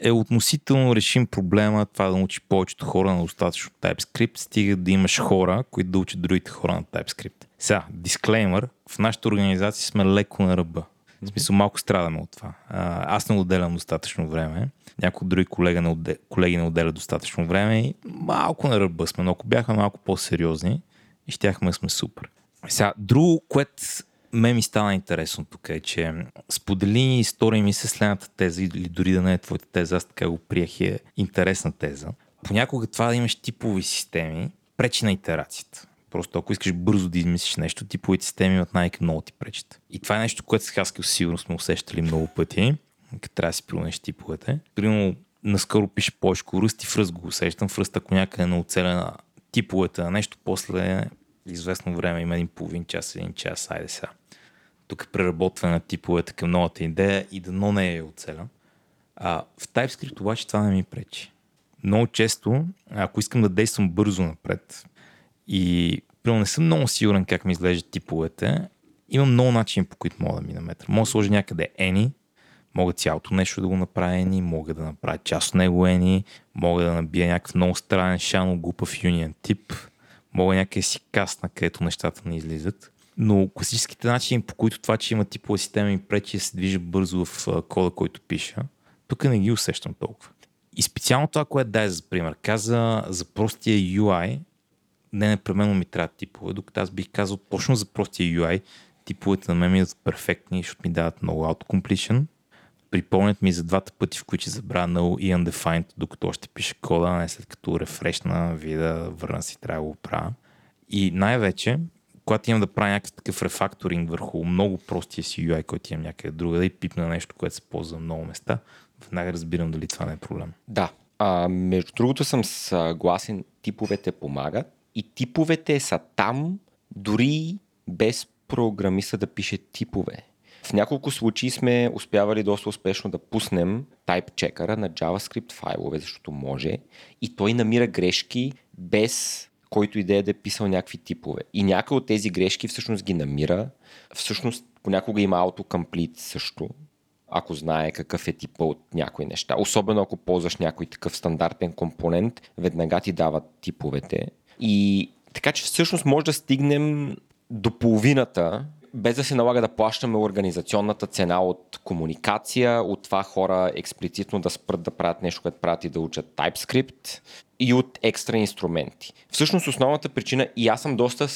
е относително решим проблема това да научи повечето хора на достатъчно TypeScript, стига да имаш хора, които да учат другите хора на TypeScript. Сега, дисклеймър, в нашата организация сме леко на ръба. В смисъл, малко страдаме от това. аз не отделям достатъчно време. Някои други колеги не, отделя, колеги не отделят достатъчно време и малко на ръба сме. Но ако бяхме малко по-сериозни, и щяхме сме супер. Сега, друго, което ме ми стана интересно тук е, че сподели история ми се следната теза, или дори да не е твоята теза, аз така го приех е интересна теза. Понякога това да имаш типови системи пречи на итерацията. Просто ако искаш бързо да измислиш нещо, типовите системи имат най-много ти пречат. И това е нещо, което с Haskell сигурно сме усещали много пъти, като трябва да си промениш типовете. Примерно, наскоро пише повече ръст и в го усещам. В ръст, ако някъде е на оцелена типовете на нещо, после известно време, има един половин час, един час, айде сега. Тук е преработване на типовете към новата идея и дано не е оцеля. А в TypeScript обаче това не ми пречи. много често, ако искам да действам бързо напред и примерно не съм много сигурен как ми изглеждат типовете, имам много начини по които мога да мина метър. Мога да сложа някъде any, мога цялото нещо да го направя any, мога да направя част от него any, мога да набия някакъв много странен шано глупав union тип, мога някъде си касна, където нещата не излизат. Но класическите начини, по които това, че има типова система и пречи да се движа бързо в кода, който пиша, тук не ги усещам толкова. И специално това, което дай за пример, каза за простия UI, не непременно ми трябва типове, докато аз бих казал точно за простия UI, типовете на мен ми идват перфектни, защото ми дават много autocompletion. Припомнят ми за двата пъти, в които забравя null и undefined, докато още пише кода, не след като рефрешна, вида, върна си, трябва да го правя. И най-вече, когато имам да правя някакъв такъв рефакторинг върху много простия си UI, който имам някъде друга, да и пипна нещо, което се ползва много места, веднага разбирам дали това не е проблем. Да. А, между другото съм съгласен, типовете помагат и типовете са там дори без програмиста да пише типове. В няколко случаи сме успявали доста успешно да пуснем type checker на JavaScript файлове, защото може и той намира грешки без който идея да е писал някакви типове. И някои от тези грешки всъщност ги намира. Всъщност понякога има autocomplete също, ако знае какъв е типа от някои неща. Особено ако ползваш някой такъв стандартен компонент, веднага ти дават типовете. И така че всъщност може да стигнем до половината, без да се налага да плащаме организационната цена от комуникация, от това хора експлицитно да спрат да правят нещо, което правят и да учат TypeScript и от екстра инструменти. Всъщност основната причина, и аз съм доста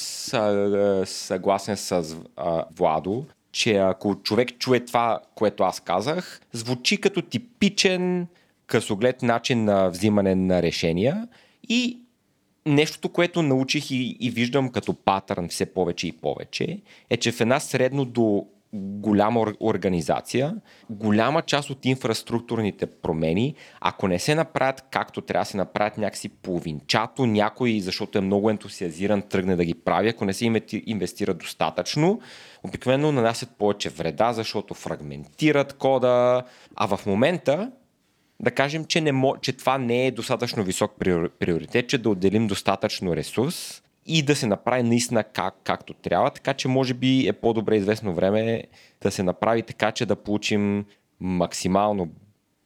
съгласен с Владо, че ако човек чуе това, което аз казах, звучи като типичен късоглед начин на взимане на решения и нещото, което научих и, и виждам като патърн все повече и повече, е, че в една средно до голяма организация, голяма част от инфраструктурните промени, ако не се направят както трябва да се направят някакси половинчато, някой, защото е много ентусиазиран, тръгне да ги прави, ако не се инвестира достатъчно, обикновено нанасят повече вреда, защото фрагментират кода, а в момента да кажем, че, не, че това не е достатъчно висок приоритет, че да отделим достатъчно ресурс и да се направи наистина как, както трябва, така че може би е по-добре известно време да се направи така, че да получим максимално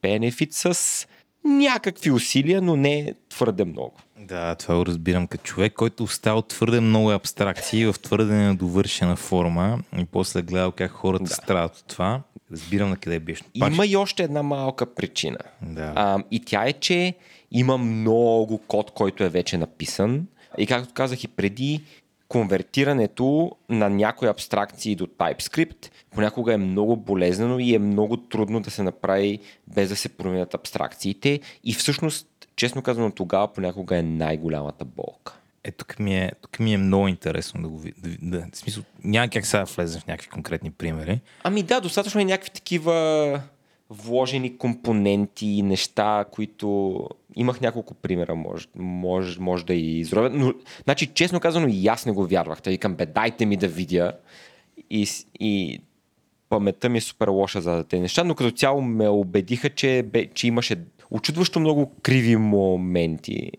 бенефит с някакви усилия, но не твърде много. Да, това го разбирам като човек, който остава твърде много абстракции в твърде недовършена форма и после гледал как хората да. страдат от това. Разбирам на къде беше. Има и още една малка причина. Да. А, и тя е, че има много код, който е вече написан. И както казах и преди, конвертирането на някои абстракции до TypeScript понякога е много болезнено и е много трудно да се направи без да се променят абстракциите. И всъщност, честно казано, тогава понякога е най-голямата болка. Е, тук ми е, тук ми е много интересно да го. Да, да, в смисъл, няма как сега да влезем в някакви конкретни примери. Ами да, достатъчно е някакви такива вложени компоненти, неща, които имах няколко примера, може, може, може да и изровя. Но, значи, честно казано, и аз не го вярвах. Тъй викам, бе, дайте ми да видя. И, и паметта ми е супер лоша за тези неща, но като цяло ме убедиха, че, бе, че имаше очудващо много криви моменти.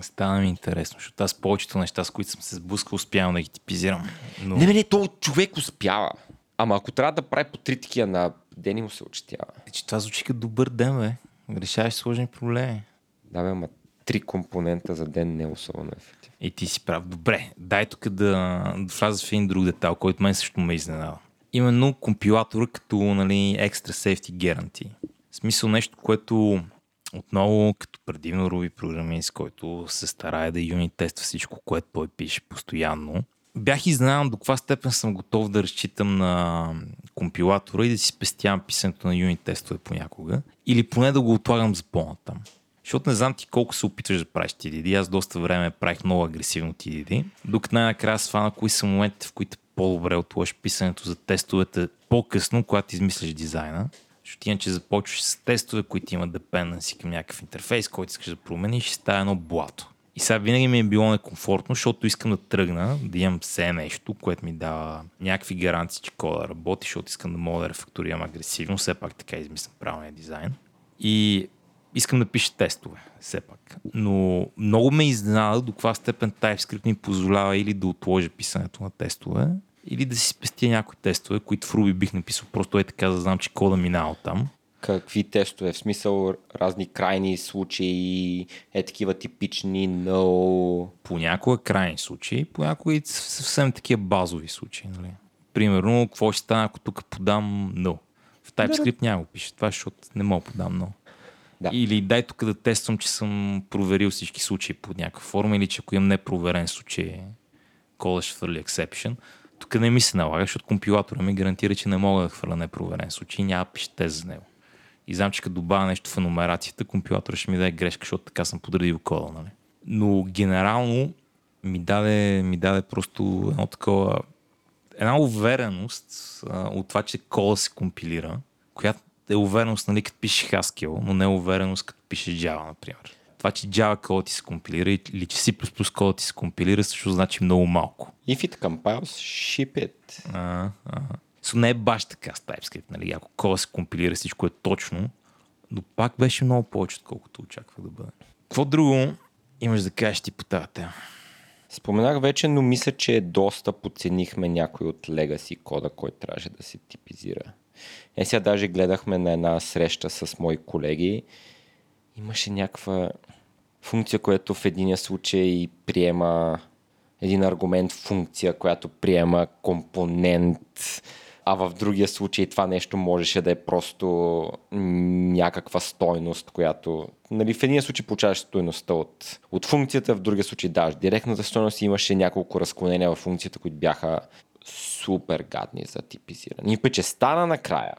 Стана ми интересно, защото аз повечето неща, с които съм се сблъскал, успявам да ги типизирам. Но... Не, не, не, то човек успява. Ама ако трябва да прави по три такива на ден му се очетява. Е, че това звучи като добър ден, бе. Решаваш сложни проблеми. Да, бе, ама три компонента за ден не е особено ефективно. И ти си прав. Добре, дай тук да, да вляза в един друг детал, който мен също ме изненава. Именно компилатора като нали, Extra Safety Guarantee. В смисъл нещо, което отново като предимно Ruby програмист, който се старае да юнит тества всичко, което той пише постоянно, бях изненадан до каква степен съм готов да разчитам на компилатора и да си спестявам писането на юнит тестове понякога. Или поне да го отлагам за по-натам. Защото не знам ти колко се опитваш да правиш TDD. Аз доста време правих много агресивно TDD. Докато най-накрая свана кои са моментите, в които по-добре отложиш писането за тестовете по-късно, когато измислиш дизайна. Защото иначе започваш с тестове, които имат dependency към някакъв интерфейс, който искаш да промениш и става едно блато. И сега винаги ми е било некомфортно, защото искам да тръгна, да имам все нещо, което ми дава някакви гаранции, че кода работи, защото искам да мога да рефакторирам агресивно, все пак така измислям правилния дизайн. И искам да пиша тестове, все пак. Но много ме изненада до каква степен TypeScript ми позволява или да отложа писането на тестове, или да си спестя някои тестове, които в Ruby бих написал просто е така, да знам, че кода минава там. Какви тестове? В смисъл разни крайни случаи, е такива типични no... Понякога крайни случаи, понякога и съвсем такива базови случаи. Нали? Примерно, какво ще стане, ако тук подам no? В TypeScript няма го пише това, защото не мога да подам no. Да. Или дай тук да тествам, че съм проверил всички случаи под някаква форма или че ако имам непроверен случай, кода ще хвърли exception. Тук не ми се налага, защото компилатора ми гарантира, че не мога да хвърля непроверен случай няма пише тест за него. И знам, че като добавя нещо в енумерацията, компилатора ще ми даде грешка, защото така съм подредил кода. Нали? Но генерално ми даде, ми даде просто едно такова една увереност а, от това, че кода се компилира, която е увереност, нали, като пишеш Haskell, но не е увереност, като пишеш Java, например. Това, че Java кода ти се компилира или че C++ кода ти се компилира, също значи много малко. If it compiles, ship it. А, а. So, не е баш така с TypeScript, нали? Ако кода се компилира, всичко е точно, но пак беше много повече, отколкото очаквах да бъде. Какво друго имаш да кажеш ти по тази тема? Споменах вече, но мисля, че доста подценихме някой от Legacy кода, който трябваше да се типизира. Е, сега даже гледахме на една среща с мои колеги. Имаше някаква функция, която в единия случай приема един аргумент функция, която приема компонент, а в другия случай това нещо можеше да е просто някаква стойност, която... Нали, в един случай получаваш стойността от, от функцията, в другия случай даваш директната стойност и имаше няколко разклонения в функцията, които бяха супер гадни за типизиране. И пъче стана накрая,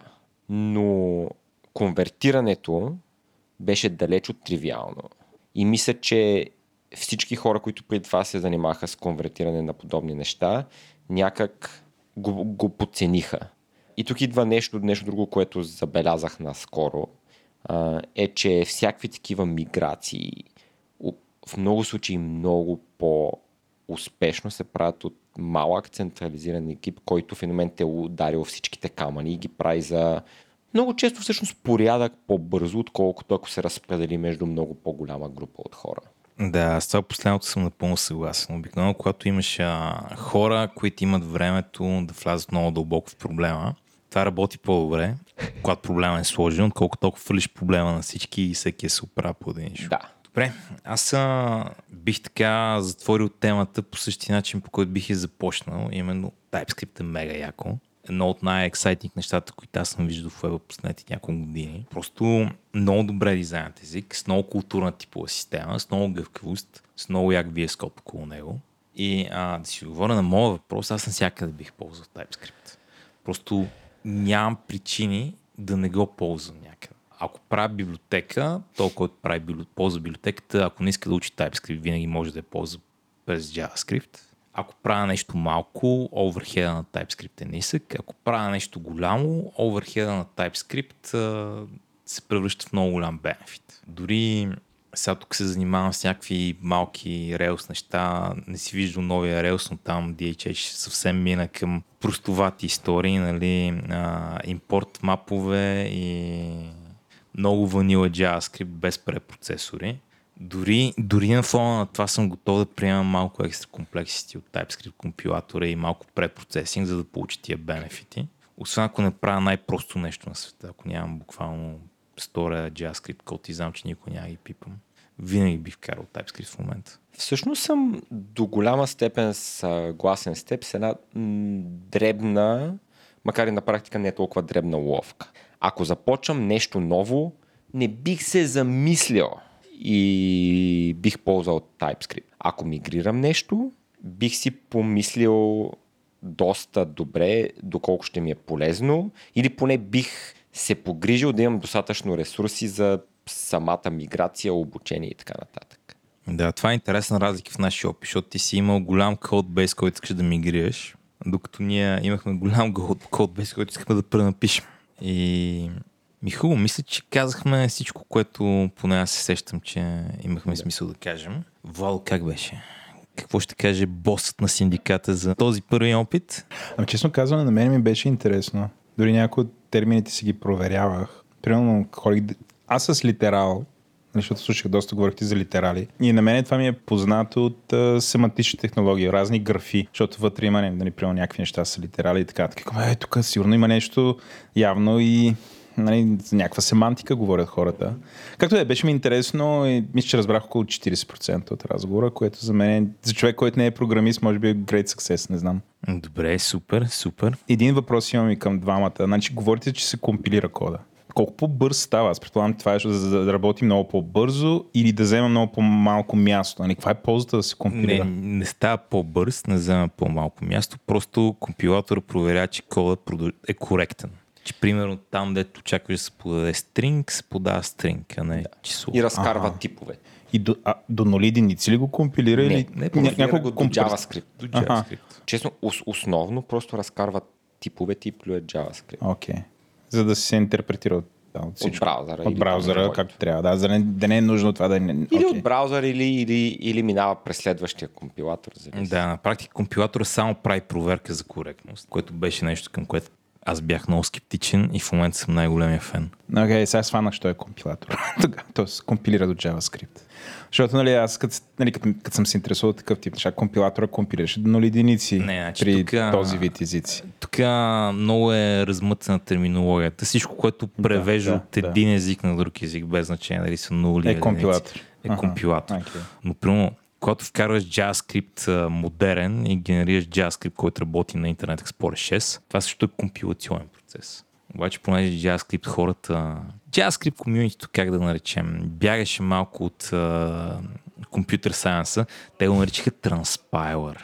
но конвертирането беше далеч от тривиално. И мисля, че всички хора, които преди това се занимаха с конвертиране на подобни неща, някак го, го подцениха. И тук идва нещо, нещо друго, което забелязах наскоро, е, че всякакви такива миграции в много случаи много по-успешно се правят от малък централизиран екип, който в един момент е ударил всичките камъни и ги прави за много често всъщност порядък по-бързо, отколкото ако се разпредели между много по-голяма група от хора. Да, с това последното съм напълно съгласен. Обикновено, когато имаш а, хора, които имат времето да влязат много дълбоко в проблема, това работи по-добре, когато проблема е сложен, отколкото толкова фърлиш проблема на всички и всеки е се оправя по един Да. Добре, аз а, бих така затворил темата по същия начин, по който бих я започнал. Именно TypeScript е мега яко едно от най-ексайтинг нещата, които аз съм виждал в Web последните няколко години. Просто много добре дизайнът език, с много културна типова система, с много гъвкавост, с много як VS Code около него. И а, да си говоря на моя въпрос, аз навсякъде бих ползвал TypeScript. Просто нямам причини да не го ползвам някъде. Ако правя библиотека, то който прави ползва библиотеката, ако не иска да учи TypeScript, винаги може да я ползва през JavaScript ако правя нещо малко, оверхеда на TypeScript е нисък. Ако правя нещо голямо, оверхеда на TypeScript а, се превръща в много голям бенефит. Дори сега тук се занимавам с някакви малки релс неща. Не си виждал новия релс, но там DHH съвсем мина към простовати истории, нали, а, импорт мапове и много ванила JavaScript без препроцесори. Дори, дори на фона на това съм готов да приемам малко екстра комплексити от TypeScript компилатора и малко препроцесинг, за да получа тия бенефити. Освен ако не правя най-просто нещо на света, ако нямам буквално сторя JavaScript код и знам, че никой няма ги пипам. Винаги бих вкарал TypeScript в момента. Всъщност съм до голяма степен съгласен с теб с една дребна, макар и на практика не е толкова дребна ловка. Ако започвам нещо ново, не бих се замислил и бих ползвал TypeScript. Ако мигрирам нещо, бих си помислил доста добре доколко ще ми е полезно или поне бих се погрижил да имам достатъчно ресурси за самата миграция, обучение и така нататък. Да, това е интересна разлика в нашия опит, защото ти си имал голям кодбейс, който искаш да мигрираш, докато ние имахме голям [LAUGHS] кодбейс, който искахме да пренапишем. И ми хубаво, мисля, че казахме всичко, което поне аз се сещам, че имахме да. смисъл да кажем. Вал, как беше? Какво ще каже босът на синдиката за този първи опит? Ами честно казвам, на мен ми беше интересно. Дори някои от термините си ги проверявах. Примерно, аз с литерал защото слушах доста говорихте за литерали. И на мен това ми е познато от а, семантична технология, разни графи, защото вътре има нали, примерно, някакви неща са литерали и така. Така, е, тук сигурно има нещо явно и нали, за някаква семантика говорят хората. Както е, беше ми интересно и мисля, че разбрах около 40% от разговора, което за мен, за човек, който не е програмист, може би е great success, не знам. Добре, супер, супер. Един въпрос имам и към двамата. Значи, говорите, че се компилира кода. Колко по-бърз става? Аз предполагам, това е за да работи много по-бързо или да взема много по-малко място. Нали? Каква е ползата да се компилира? Не, не става по-бърз, не взема по-малко място. Просто компилатор проверя, че кодът е коректен. Че примерно там, дето очакваш да се подаде стринг, се подава стринг, а не число. И разкарва ага. типове. И до, а, до нули единици ли го компилира? Не, или... не, не няколко до JavaScript. До JavaScript. Ага. Честно, основно просто разкарва типовете и плюе JavaScript. Окей. Okay. За да се интерпретира от да, от, всичко. от браузъра. От браузъра, както трябва. Да, за да не, да не е нужно това да не... Или okay. от браузър, или, или, или минава през следващия компилатор. Зависи. Да, на практика компилатора само прави проверка за коректност, което беше нещо към което аз бях много скептичен и в момента съм най-големия фен. Окей, okay, сега сванах, що е компилатор. [LAUGHS] Тоест, компилира до JavaScript. Защото, нали, аз като, нали, като, като съм се интересувал такъв тип неща, компилатора компилираше до нули единици Не, значи, при тука, този вид езици. Тук много е размътена терминологията. Всичко, което превежда да, от един да. език на друг език, без значение дали са нули Е компилатор. Е компилатор. Okay. Но, примерно, когато вкарваш JavaScript модерен и генерираш JavaScript, който работи на Internet Explorer 6, това също е компилационен процес. Обаче, понеже JavaScript хората, JavaScript комьюнитито, как да наречем, бягаше малко от компютър сайенса, те го наричаха Transpiler.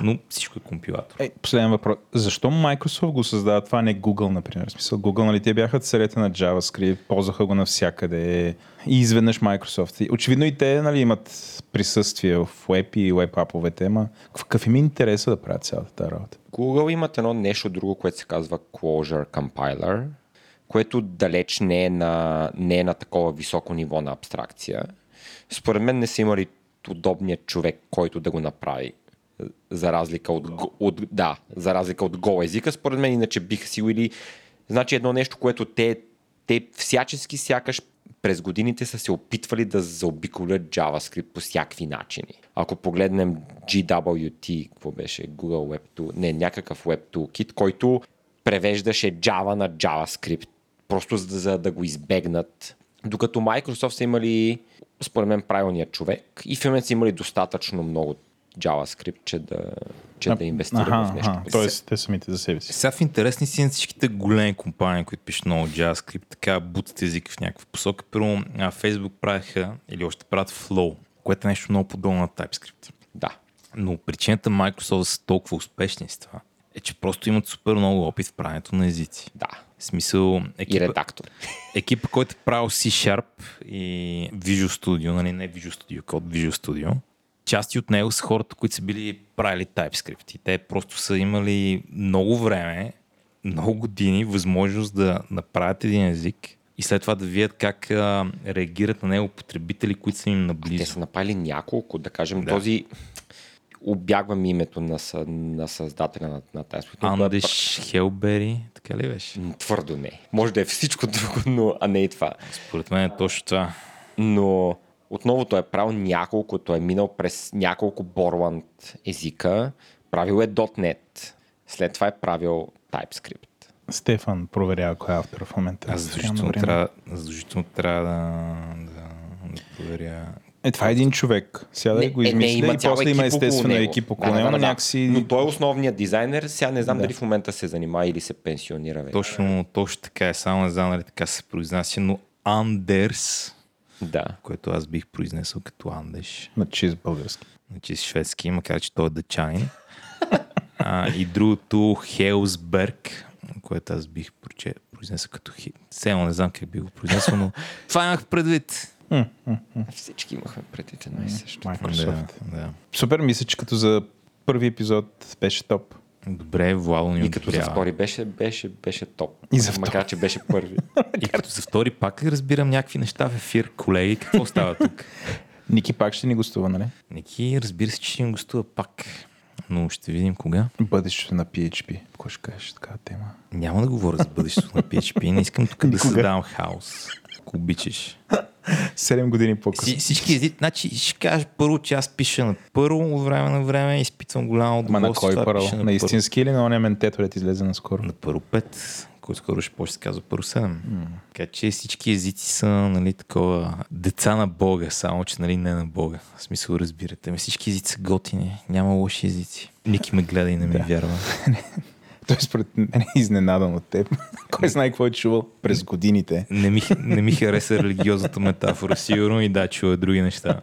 Но всичко е компилатор. Е, последен въпрос. Защо Microsoft го създава това, не Google, например? В смисъл, Google, нали, те бяха царете на JavaScript, ползваха го навсякъде и изведнъж Microsoft. Очевидно и те нали, имат присъствие в Web и Web аповете, ама какъв им е интереса да правят цялата тази работа? Google имат едно нещо друго, което се казва Closure Compiler, което далеч не е на, не е на такова високо ниво на абстракция. Според мен не са имали удобният човек, който да го направи за разлика от, от, да, за разлика от Go езика, според мен иначе биха си или значи едно нещо, което те, те всячески сякаш през годините са се опитвали да заобиколят JavaScript по всякакви начини. Ако погледнем GWT, какво беше Google Web Tool, не, някакъв Web Toolkit, който превеждаше Java на JavaScript, просто за, за да го избегнат. Докато Microsoft са имали, според мен, правилният човек и в момента са имали достатъчно много JavaScript, че да, че а, да инвестира аха, в нещо. Аха, тоест, те самите за себе си. Сега в интересни си всичките големи компании, които пишат много JavaScript, така бутат език в някаква посока. Първо, Facebook правиха или още правят Flow, което е нещо много подобно на TypeScript. Да. Но причината Microsoft са толкова успешни с това е, че просто имат супер много опит в правенето на езици. Да. В смисъл... Екипа, и редактор. Екипа, който е правил C-Sharp и Visual Studio, нали не Visual Studio, код Visual Studio, части от него са хората, които са били правили TypeScript. И те просто са имали много време, много години възможност да направят един език и след това да видят как а, реагират на него потребители, които са им наблизо. Те са направили няколко, да кажем, да. този обягвам името на, на създателя на, на тази Андеш Хелбери, така ли беше? Твърдо не. Може да е всичко друго, но а не и това. Според мен е точно това. Но отново той е правил няколко, той е минал през няколко Borland езика, правил е .NET, след това е правил TypeScript. Стефан проверява кой е автор в момента. Аз задължително трябва, задължително трябва да, да, да проверя. Е, това е един човек. Сега да го измисля е, и после има естествено екип около него, да, да, някакси... Но той е основният дизайнер, сега не знам да. дали в момента се занимава или се пенсионира. Вече. Точно, точно така е, само не знам дали така се произнася, но Андерс да. Което аз бих произнесъл като Андеш. На чист български. На чист шведски, макар че той е дъчанин. [LAUGHS] а, и другото Хелсберг, което аз бих проче, произнесъл като Хи. Все не знам как би го произнесъл, но [LAUGHS] това имах предвид. Всички имахме предвид едно и също. Microsoft. Да, да. Супер, мисля, че като за първи епизод беше топ. Добре, Владо ни И като за втори беше, беше, беше топ. И за втори. Макар, че беше първи. [LAUGHS] и като за втори пак разбирам някакви неща в ефир. Колеги, какво става тук? [LAUGHS] Ники пак ще ни гостува, нали? Ники, разбира се, че ще ни гостува пак. Но ще видим кога. Бъдещето на PHP. Какво ще кажеш такава тема? Няма да говоря за бъдещето на PHP. Не искам тук да създавам хаос. Ако обичаш. 7 години по-късно. Си, всички езици, значи ще кажа първо, че аз пиша на първо от време на време, изпитвам голямо Ма на удоволствие. кой това първо? На, първо. истински или на ония ментето, да излезе наскоро? На първо пет, който скоро ще почне се казва първо седем. Така че всички езици са, нали, такова, деца на Бога, само че, нали, не на Бога. В смисъл, разбирате. Ме всички езици са готини, няма лоши езици. Ники ме гледа и не ми вярва. [LAUGHS] Той според мен е изненадан от теб. [LAUGHS] Кой знае какво е чувал през годините. Не ми, не ми хареса религиозната метафора, сигурно и да, чува други неща.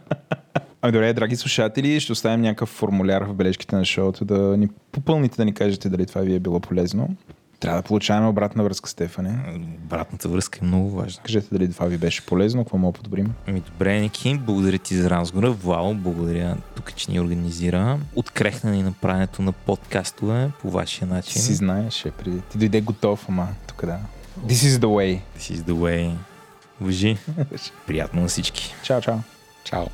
Ами добре, драги слушатели, ще оставим някакъв формуляр в бележките на шоуто да ни попълните, да ни кажете дали това ви е било полезно. Трябва да получаваме обратна връзка, Стефане. Обратната връзка е много важна. Кажете дали това ви беше полезно, какво мога подобрим. Ами добре, Ники, благодаря ти за разговора. Вало, благодаря тук, че ни организира. Открехна ни направенето на подкастове по вашия начин. Си знаеш, е преди. Ти дойде готов, ама тук да. This is the way. This is the way. Въжи. [LAUGHS] Приятно на всички. Чао, чао. Чао!